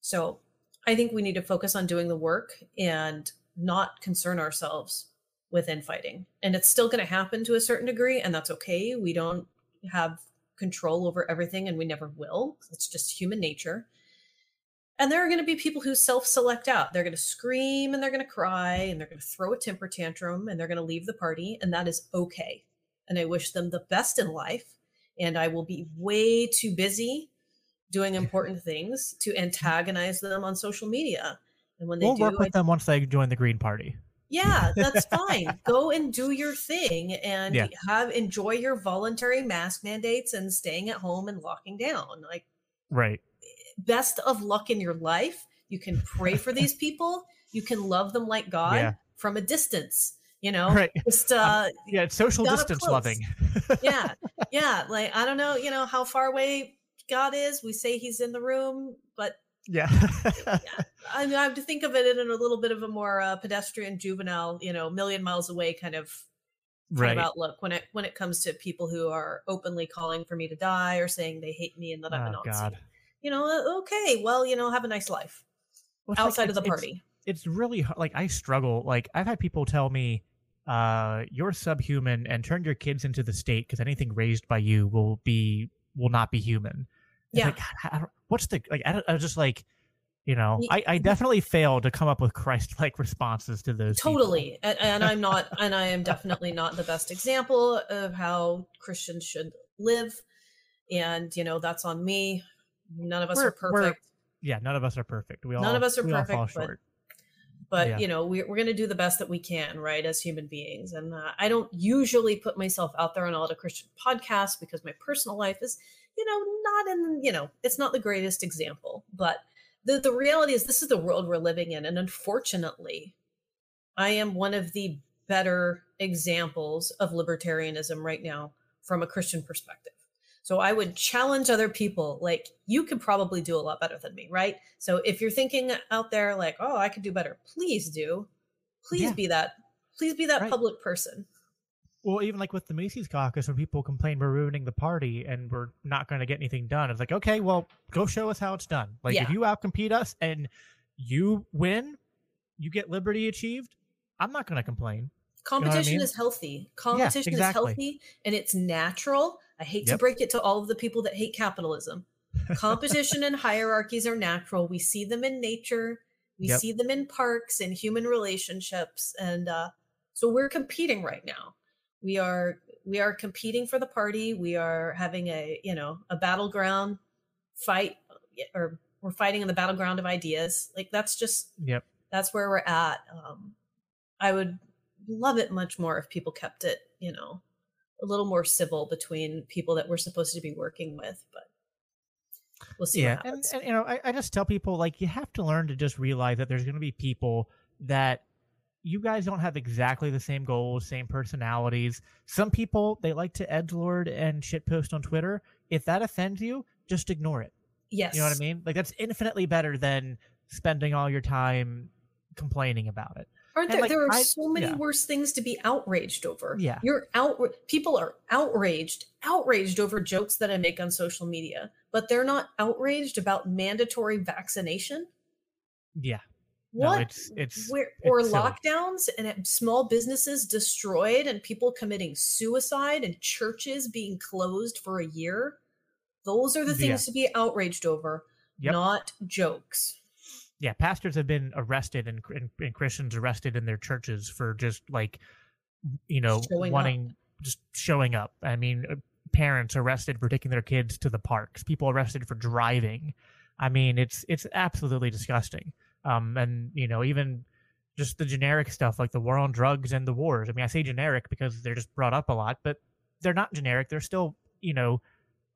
So i think we need to focus on doing the work and not concern ourselves with infighting and it's still going to happen to a certain degree and that's okay. We don't have control over everything and we never will. It's just human nature. And there are going to be people who self-select out. They're going to scream and they're going to cry and they're going to throw a temper tantrum and they're going to leave the party and that is okay. And i wish them the best in life and i will be way too busy doing important things to antagonize them on social media. And when they we'll do work I with them once they join the green party yeah, that's fine. Go and do your thing and Yeah. have enjoy your voluntary mask mandates and staying at home and locking down. Like right best of luck in your life. You can pray for these people. You can love them like God Yeah. from a distance. You know, right just uh, yeah it's social distance loving yeah, yeah. Like I don't know, you know how far away God is. We say He's in the room, but yeah I mean, I have to think of it in a little bit of a more uh, pedestrian, juvenile, you know, million miles away kind of right outlook when it when it comes to people who are openly calling for me to die or saying they hate me and that I'm a oh Nazi. god You know, uh, okay, well, you know, have a nice life Well, it's like- outside of the it's- it's- party. it's really h- like I struggle. Like I've had people tell me, uh, "You're subhuman and turn your kids into the state because anything raised by you will be will not be human." It's Yeah. Like, I- I don't- what's the like? I, I was just like, you know i, I definitely failed to come up with christ-like responses to those totally and, and, i'm not and i am definitely not the best example of how christians should live and you know that's on me none of us we're, are perfect yeah none of us are perfect we all none of us are perfect but, but yeah. you know we, we're going to do the best that we can right as human beings and uh, i don't usually put myself out there on all the christian podcasts because my personal life is you know not in you know it's not the greatest example but the, the reality is this is the world we're living in and unfortunately i am one of the better examples of libertarianism right now from a christian perspective so i would challenge other people like you could probably do a lot better than me right so if you're thinking out there like oh i could do better please do please yeah. be that please be that right. public person well, even like with the Mises caucus, when people complain we're ruining the party and we're not going to get anything done, it's like, okay, well, go show us how it's done. Like, yeah. if you outcompete us and you win, you get liberty achieved. I'm not going to complain. Competition you know I mean? is healthy. Competition yeah, exactly. is healthy and it's natural. I hate yep. to break it to all of the people that hate capitalism. Competition and hierarchies are natural. We see them in nature. We yep. see them in parks and human relationships, and uh, so we're competing right now we are we are competing for the party we are having a you know a battleground fight or we're fighting in the battleground of ideas like that's just yep. that's where we're at um i would love it much more if people kept it you know a little more civil between people that we're supposed to be working with but we'll see yeah and, and, you know I, I just tell people like you have to learn to just realize that there's going to be people that you guys don't have exactly the same goals, same personalities. Some people they like to edgelord and shitpost on Twitter. If that offends you, just ignore it. Yes. You know what I mean? Like that's infinitely better than spending all your time complaining about it. Aren't there? Like, there are I, so many yeah. worse things to be outraged over. Yeah, you're out. People are outraged, outraged over jokes that I make on social media, but they're not outraged about mandatory vaccination. Yeah, what no, it's, it's where or it's lockdowns and small businesses destroyed and people committing suicide and churches being closed for a year those are the things yeah. to be outraged over yep. not jokes yeah pastors have been arrested and, and, and, christians arrested in their churches for just like you know showing wanting up. just showing up i mean uh, parents arrested for taking their kids to the parks people arrested for driving i mean it's it's absolutely disgusting um, and you know, even just the generic stuff like the war on drugs and the wars. I mean, I say generic because they're just brought up a lot, but they're not generic. They're still, you know,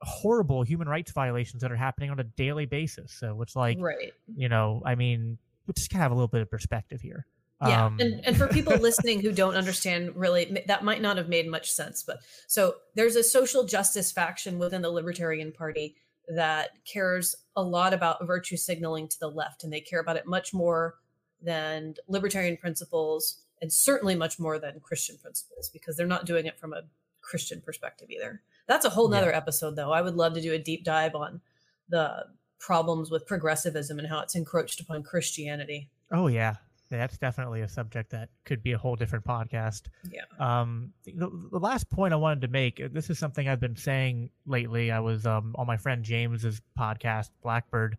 horrible human rights violations that are happening on a daily basis. So it's like, right. you know, I mean, we just kind of have a little bit of perspective here. Yeah, um, and and for people listening who don't understand, really, that might not have made much sense. But so there's a social justice faction within the Libertarian Party that cares a lot about virtue signaling to the left, and they care about it much more than libertarian principles, and certainly much more than Christian principles, because they're not doing it from a Christian perspective either. That's a whole nother yeah. episode, though. I would love to do a deep dive on the problems with progressivism and how it's encroached upon Christianity. Oh yeah, that's definitely a subject that could be a whole different podcast. Yeah. Um, the, the last point I wanted to make. Uh, this is something I've been saying lately. I was um on my friend James's podcast, Blackbird,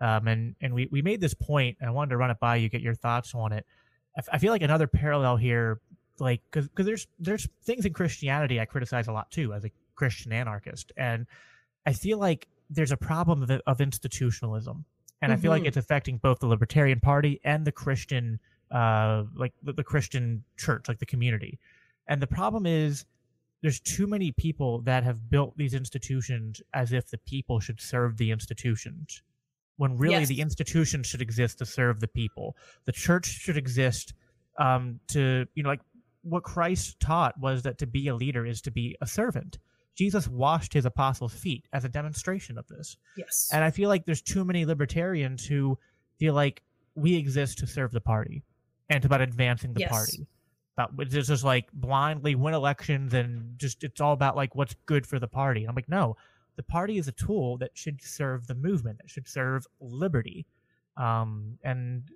um, and and we we made this point, and I wanted to run it by you, get your thoughts on it. I, f- I feel like another parallel here, like because because there's there's things in Christianity I criticize a lot too as a Christian anarchist, and I feel like there's a problem of, of institutionalism and mm-hmm. I feel like mm-hmm. it's affecting both the Libertarian Party and the Christian, uh, like the, the Christian church, like the community. And the problem is, there's too many people that have built these institutions as if the people should serve the institutions, when really yes. the institutions should exist to serve the people. The church should exist um, to, you know, like what Christ taught was that to be a leader is to be a servant. Jesus washed his apostles' feet as a demonstration of this. Yes. And I feel like there's too many libertarians who feel like we exist to serve the party and to about advancing the yes. party. About it's just like blindly win elections and just it's all about like what's good for the party. And I'm like, no, the party is a tool that should serve the movement, that should serve liberty. Um, and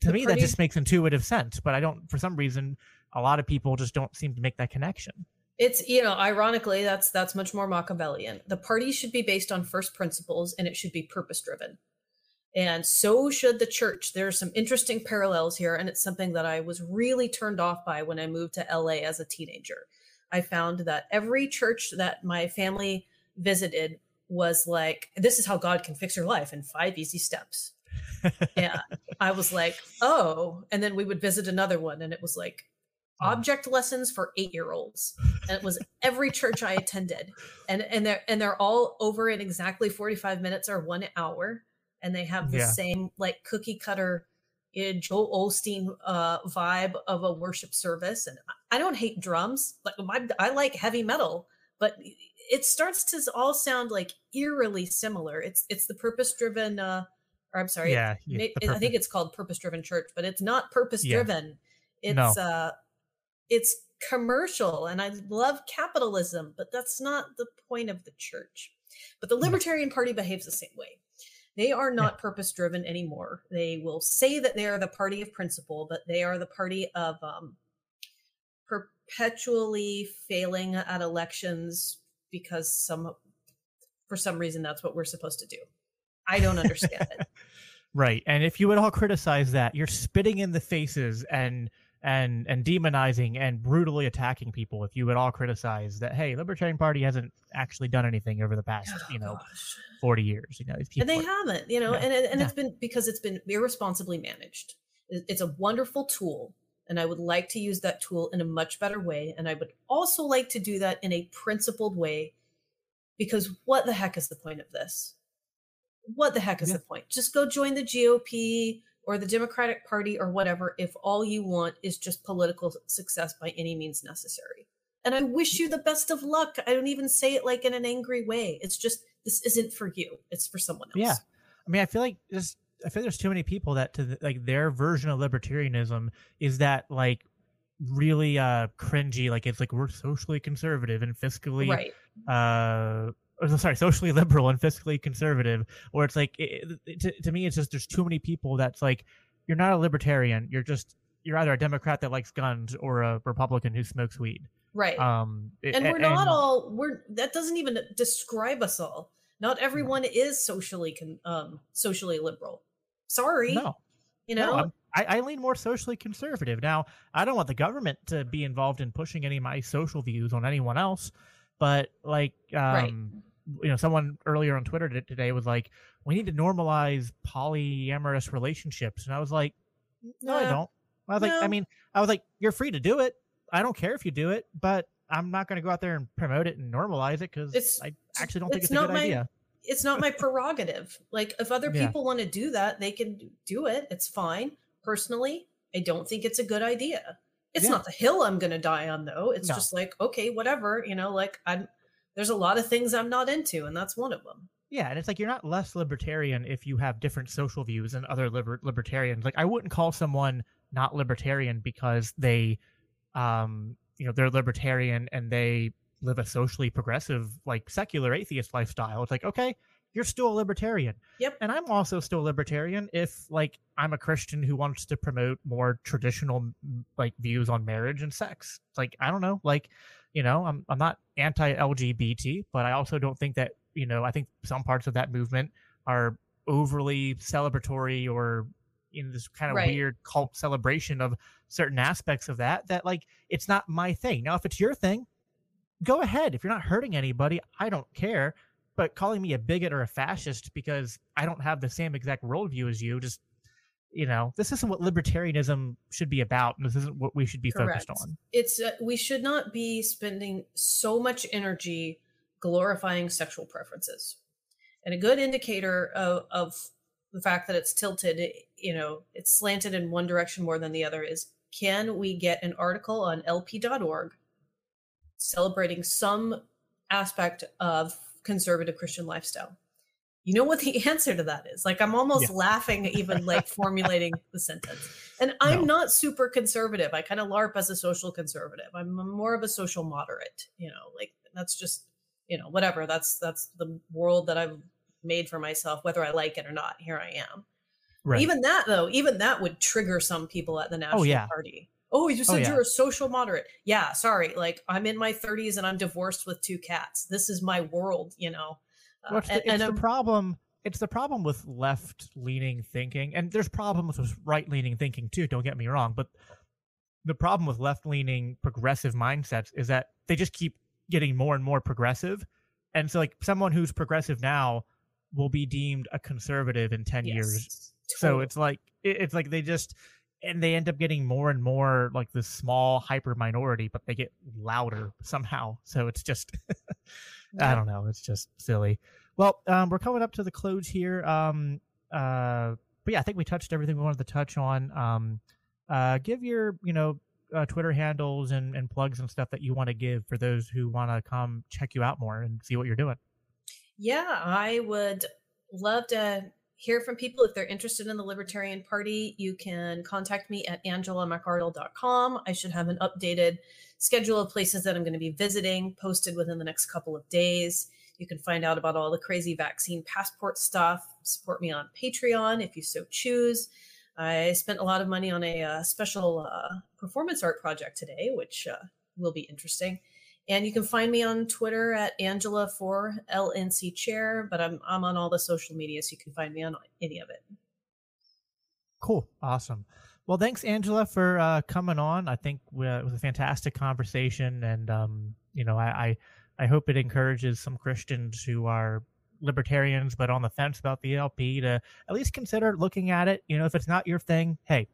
to the me, party... that just makes intuitive sense. But I don't, for some reason, a lot of people just don't seem to make that connection. It's you know, ironically, that's that's much more Machiavellian. The party should be based on first principles and it should be purpose driven. And so should the church. There are some interesting parallels here. And it's something that I was really turned off by when I moved to LA as a teenager. I found that every church that my family visited was like, this is how God can fix your life in five easy steps. and I was like, oh. And then we would visit another one, and it was like hmm. object lessons for eight year olds. And it was every church I attended. And and they're and they're all over in exactly 45 minutes or one hour. And they have the yeah. same like cookie cutter Joel Osteen uh, vibe of a worship service. And I don't hate drums. Like my, I like heavy metal, but it starts to all sound like eerily similar. It's it's the purpose driven. Uh, or I'm sorry, yeah, yeah I think it's called purpose driven church, but it's not purpose driven. Yeah. It's no. uh, it's commercial, and I love capitalism, but that's not the point of the church. But the Libertarian Party behaves the same way. They are not purpose driven anymore. They will say that they are the party of principle, but they are the party of um, perpetually failing at elections because some for some reason that's what we're supposed to do. I don't understand it. Right. And if you would all criticize that, you're spitting in the faces and and and demonizing and brutally attacking people if you would all criticize that hey libertarian party hasn't actually done anything over the past oh, you know gosh. 40 years you know and they are, haven't you know and, and it's been because it's been irresponsibly managed it's a wonderful tool and I would like to use that tool in a much better way. And I would also like to do that in a principled way because what the heck is the point of this? What the heck is yeah. the point? Just go join the GOP or the Democratic Party or whatever if all you want is just political success by any means necessary. And I wish you the best of luck. I don't even say it like in an angry way. It's just, this isn't for you, it's for someone else. Yeah. I mean, I feel like just I feel there's too many people that to the, like their version of libertarianism is that like really uh cringy like it's like we're socially conservative and fiscally right. uh sorry socially liberal and fiscally conservative or it's like it, it, to, to me it's just there's too many people that's like you're not a libertarian you're just you're either a democrat that likes guns or a republican who smokes weed right um and we're not and, all we're that doesn't even describe us all not everyone is socially con, um socially liberal Sorry. No. You know, no, I, I lean more socially conservative. Now, I don't want the government to be involved in pushing any of my social views on anyone else, but like, um, right. You know, someone earlier on Twitter today was like, "We need to normalize polyamorous relationships," and I was like, "No, I don't." I was no. like, I mean, I was like, "You're free to do it. I don't care if you do it, but I'm not going to go out there and promote it and normalize it because I actually don't think it's, it's a good my, idea." it's not my prerogative. Like if other people yeah. want to do that, they can do it. It's fine. Personally, I don't think it's a good idea. It's yeah. not the hill I'm going to die on though. It's no. just like, okay, whatever, you know, like I'm there's a lot of things I'm not into and that's one of them. Yeah, and it's like you're not less libertarian if you have different social views than other liber- libertarians. Like I wouldn't call someone not libertarian because they um you know, they're libertarian and they live a socially progressive, like secular atheist lifestyle. It's like, okay, you're still a libertarian. Yep. And I'm also still a libertarian if like I'm a Christian who wants to promote more traditional like views on marriage and sex. It's like, I don't know, like, you know, I'm I'm not anti LGBT, but I also don't think that, you know, I think some parts of that movement are overly celebratory or in this kind of right. weird cult celebration of certain aspects of that that like it's not my thing. Now if it's your thing, go ahead. If you're not hurting anybody, I don't care. But calling me a bigot or a fascist because I don't have the same exact worldview as you, just you know, this isn't what libertarianism should be about. and This isn't what we should be Correct. focused on. It's uh, we should not be spending so much energy glorifying sexual preferences. And a good indicator of, of the fact that it's tilted, you know, it's slanted in one direction more than the other is can we get an article on lp.org celebrating some aspect of conservative Christian lifestyle. You know what the answer to that is? Like I'm almost yeah. laughing even like formulating the sentence. And I'm no. not super conservative. I kind of LARP as a social conservative. I'm more of a social moderate, you know, like that's just, you know, whatever. That's that's the world that I've made for myself, whether I like it or not. Here I am. Right. Even that though, even that would trigger some people at the oh, National oh, yeah. Party. Oh, you oh, said oh, yeah. you're a social moderate. Yeah, sorry. Like I'm in my 30s and I'm divorced with two cats. This is my world, you know. Uh, and, the, it's and the problem. it's the problem with left leaning thinking, and there's problems with right leaning thinking too. Don't get me wrong, but the problem with left leaning progressive mindsets is that they just keep getting more and more progressive, and so like someone who's progressive now will be deemed a conservative in ten yes, years. Totally. So it's like it's like they just and they end up getting more and more like this small hyper minority, but they get louder somehow. So it's just I don't know. It's just silly. Well, um, we're coming up to the close here. Um, uh, but yeah, I think we touched everything we wanted to touch on. Um, uh, give your, you know, uh, Twitter handles and, and plugs and stuff that you want to give for those who want to come check you out more and see what you're doing. Yeah, I would love to hear from people if they're interested in the Libertarian Party. You can contact me at angelamcardle.com. I should have an updated schedule of places that I'm going to be visiting posted within the next couple of days. You can find out about all the crazy vaccine passport stuff. Support me on Patreon if you so choose. I spent a lot of money on a uh, special uh, performance art project today, which uh, will be interesting. And you can find me on Twitter at Angela for LNC Chair, but I'm I'm on all the social media, so you can find me on any of it. Cool, awesome. Well, thanks, Angela, for uh, coming on. I think uh, it was a fantastic conversation, and um, you know, I, I I hope it encourages some Christians who are libertarians but on the fence about the LP to at least consider looking at it. You know, if it's not your thing, hey,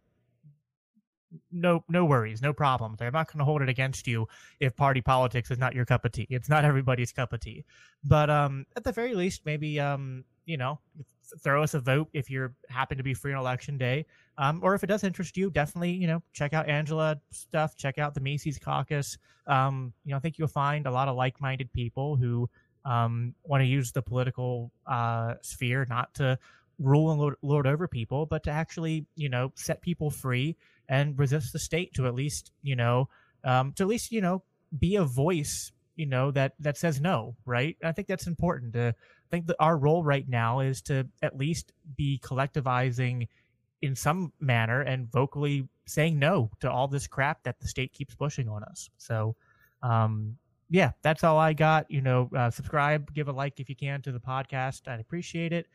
no no worries, no problems. I'm not going to hold it against you if party politics is not your cup of tea. It's not everybody's cup of tea. But um at the very least maybe um you know, throw us a vote if you're happen to be free on election day. Um, or if it does interest you, definitely, you know, check out Angela stuff, check out the Mises caucus. Um, you know, I think you'll find a lot of like-minded people who um, want to use the political uh, sphere not to rule and lord, lord over people, but to actually, you know, set people free and resist the state to at least, you know, um, to at least, you know, be a voice, you know, that that says no, right? I think that's important to I think that our role right now is to at least be collectivizing in some manner and vocally saying no to all this crap that the state keeps pushing on us. So, um, yeah, that's all I got. You know, uh, subscribe, give a like if you can to the podcast. I'd appreciate it.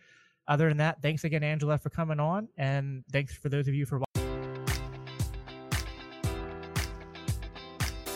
Other than that, thanks again, Angela, for coming on, and thanks for those of you for